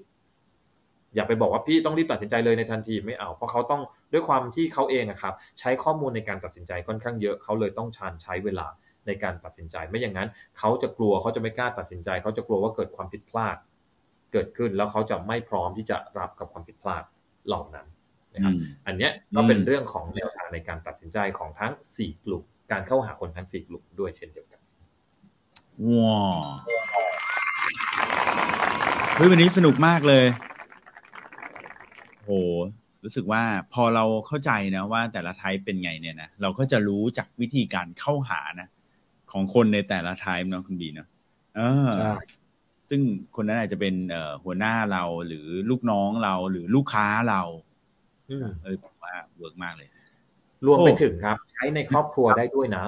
อย่าไปบอกว่าพี่ต้องรีบตัดสินใจเลยในทันทีไม่เอา เพราะเขาต้องด้วยความที่เขาเองอะครับ ใช้ข้อมูลในการตัดสินใจค่อนข้างเยอะเขาเลยต้องชานใช้เวลาในการตัดสินใจ ไม่อย่างนั้น เขาจะกลัวเขาจะไม่กล้าตัดสินใจ เขาจะกลัวว่าเกิดความผิดพลาด เกิดขึ้นแล้วเขาจะไม่พร้อมที่จะรับกับความผิดพลาดเหล่านั้น นะครับอืมอันเนี้ยก็เป็นอืมเรื่องของแนวทางในการตัดสินใจของทั้ง4กลุ่มการเข้าหาคนทั้ง4กลุ่มด้วยเช่นเดียวกันว้าวเฮ้ยวันนี้สนุกมากเลยโหรู้สึกว่าพอเราเข้าใจนะว่าแต่ละไทป์เป็นไงเนี่ยนะเราก็จะรู้จากวิธีการเข้าหานะ ของคนในแต่ละไทป์เนาะคุณบีเนาะเออใช่ซึ่งคนนั้นอาจจะเป็นเอ่อหัวหน้าเราหรือลูกน้องเราหรือลูกค้าเราอืม เออผมว่า work มากเลย โอ้ รวมไปถึงครับ ใช้ในครอบครัวได้ด้วยนะ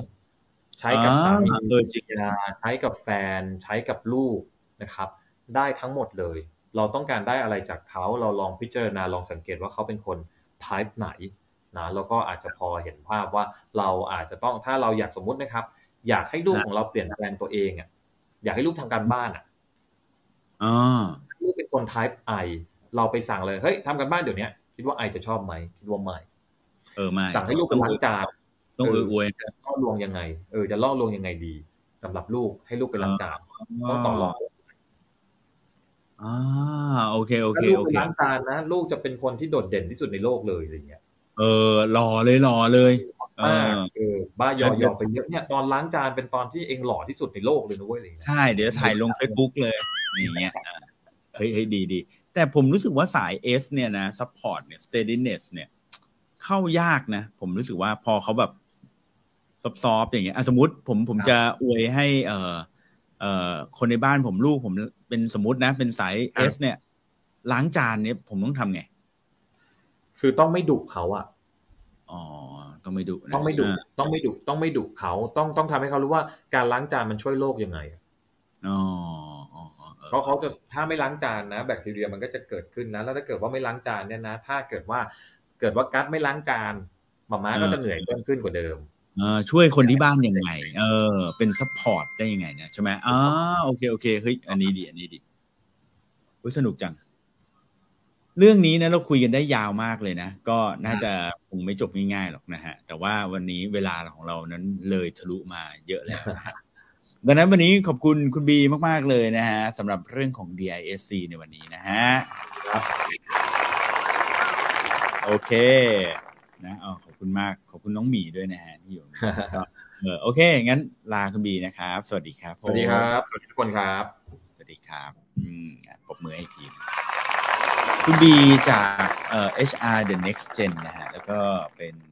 ใช้กับสามีอ่เออจริงภรรยาใช้กับแฟน ใช้กับลูกนะครับ ได้ทั้งหมดเลย เราต้องการได้อะไรจากเขาเราลองพิจารณาลองสังเกตว่าเขาเป็นคน type ไหนนะแล้วก็อาจจะพอเห็นภาพว่าเราอาจจะต้องถ้าเราอยากสมมุตินะครับ อยากให้ลูกของเราเปลี่ยนแปลงตัวเองอะ อยากให้ลูกทำการบ้านอะอ่าลูกเป็นคน type I เราไปสั่งเลยเฮ้ยทำกันบ้านเดี๋ยวนี้ คิดว่าไอจะชอบไหมคิดว่าไม่เออไม่สั่งให้ลูกไปล้างจานต้องเอออวยจะล่อลวงยังไง เออจะล่อลวงยังไงดีสำหรับลูกให้ลูกไปล้างจานต้องต่อรองอ่าโอเคโอเคถ้าลูกโอไปเคล้างจานนะลูกจะเป็นคนที่โดดเด่นที่สุดในโลกเลยอะไรเงี้ยเออหล่อเลยหล่อเลยเอมากอเออบ้ายอยอไปเยอะเนี่ยตอนล้างจานเป็นตอนที่เองหล่อที่สุดในโลกเลยนะเว้ยอะไรเงี้ยใช่เดี๋ยวถ่ายลง Facebook เลยอย่างเงี้ยอ่าเฮ้ยเฮ้ยดีดี แต่ผมรู้สึกว่าสาย S เนี่ยนะ support เนี่ย steadiness เนี่ย เข้ายากนะ ผมรู้สึกว่าพอเขาแบบซอฟๆอย่างเงี้ยอะสมมติผมผมจะอวยให้ เอ่อเอ่อคนในบ้านผมลูกผมเป็นสมมตินะ เป็นสาย S เนี่ย ล้างจานเนี่ยผมต้องทำไง คือต้องไม่ดุเขาอะอ๋อต้องไม่ดุนะต้องไม่ดุต้องไม่ดุต้องไม่ดุเขาต้องต้องทำให้เขารู้ว่าการล้างจานมันช่วยโลกยังไงอ๋ออ๋ออ๋อ เพราะเขาจะถ้าไม่ล้างจานนะแบคทีเรียมันก็จะเกิดขึ้นนะแล้วถ้าเกิดว่าไม่ล้างจานเนี่ยนะ ถ้าเกิดว่าเกิดว่ากัดไม่ล้างจานหมาม่าก็จะเหนื่อยเพิ่มขึ้นกว่าเดิมเออช่วยคนที่บ้านยังไง เออ เป็น support ได้ยังไงเนี่ยใช่ไหมอ๋อโอเคโอเคเฮ้ยอันนี้ดีอันนี้ดีอุ๊ยสนุกจัง เรื่องนี้นะเราคุยกันได้ยาวมากเลยนะ ก็น่าจะคงไม่จบง่ายๆหรอกนะฮะ แต่ว่าวันนี้เวลาของเรานั้นเลยทะลุมาเยอะแล้ว ดังนั้นวันนี้ขอบคุณคุณบีมาก ๆ เลยนะฮะสำหรับเรื่องของ DISC ในวันนี้นะฮะครับโอเคนะอ๋อขอบคุณมากขอบคุณน้องหมีด้วยนะฮะที่อยู่ก็เออโอเค งั้นลาคุณบีนะครับ สวัสดีครับสวัสดีครับสวัสดีทุกคนครับ สวัสดีครับ อืมอะปรบมือให้ทีม คุณบีจากเอ่อ HR The Next Gen นะฮะแล้วก็เป็น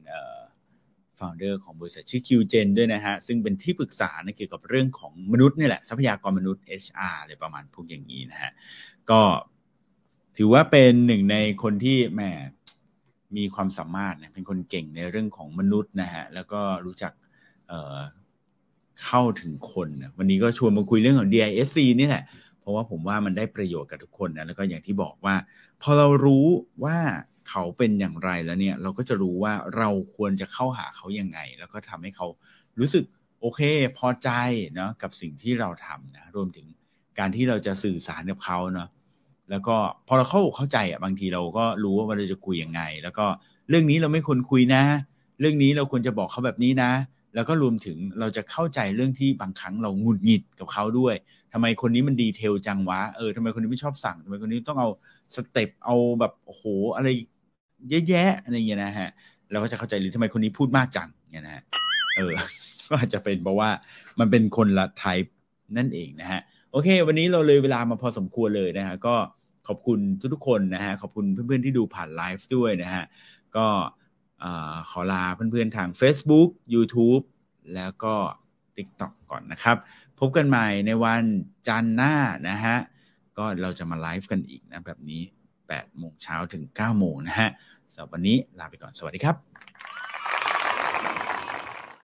เอ่อ founder ของบริษัทชื่อ QGen ด้วยนะฮะ ซึ่งเป็นที่ปรึกษานะเกี่ยวกับเรื่องของมนุษย์นี่แหละ ทรัพยากรมนุษย์ HR อะไรประมาณพวกอย่างนี้นะฮะ ก็ถือว่าเป็นหนึ่งในคนที่แหมมีความสามารถนะเป็นคนเก่งในเรื่องของมนุษย์นะฮะ แล้วก็รู้จักเเข้าถึงคนนะวันนี้ก็ชวนมาคุยเรื่องของ DISC นี่แหละ เพราะว่าผมว่ามันได้ประโยชน์กับทุกคนนะแล้วก็อย่างที่บอกว่า พอเรารู้ว่า เขาเป็นอย่างไรแล้วเนี่ย เราก็จะรู้ว่าเราควรจะเข้าหาเขายังไง แล้วก็ทำให้เขารู้สึกโอเค พอใจเนาะกับสิ่งที่เราทำนะรวมถึงการที่เราจะสื่อสารกับเขาเนาะแล้วก็พอเราเข้าเข้าใจอะบางทีเราก็รู้ว่าเราจะคุยยังไง แล้วก็เรื่องนี้เราไม่ควรคุยนะ เรื่องนี้เราควรจะบอกเขาแบบนี้นะ แล้วก็รวมถึงเราจะเข้าใจเรื่องที่บางครั้งเราหงุดหงิดกับเขาด้วยทำไมคนนี้มัน detail จังวะเออทำไมคนนี้ไม่ชอบสั่งทำไมคนนี้ต้องเอา step เอาแบบโอ้โหอะไร เยอะแยะอะไรอย่างเงี้ยนะฮะเราก็จะเข้าใจหรือทำไมคนนี้พูดมากจังเนี่ยนะฮะเออ ก็อาจจะเป็นเพราะว่ามันเป็นคนละ typeนั่นเองนะฮะโอเค วันนี้เราเลยเวลามาพอสมควรเลยนะฮะก็ขอบคุณทุกๆคนนะฮะขอบคุณเพื่อนๆที่ดูผ่านไลฟ์ด้วยนะฮะก็ขอลาเพื่อนๆทาง Facebook YouTube แล้วก็ TikTok ก่อนนะครับ พบกันใหม่ในวันจันทร์หน้านะฮะก็เราจะมาไลฟ์กันอีกนะแบบนี้ 8โมงเช้าถึง9โมงนะฮะสำหรับวันนี้ลาไปก่อนสวัสดีครับ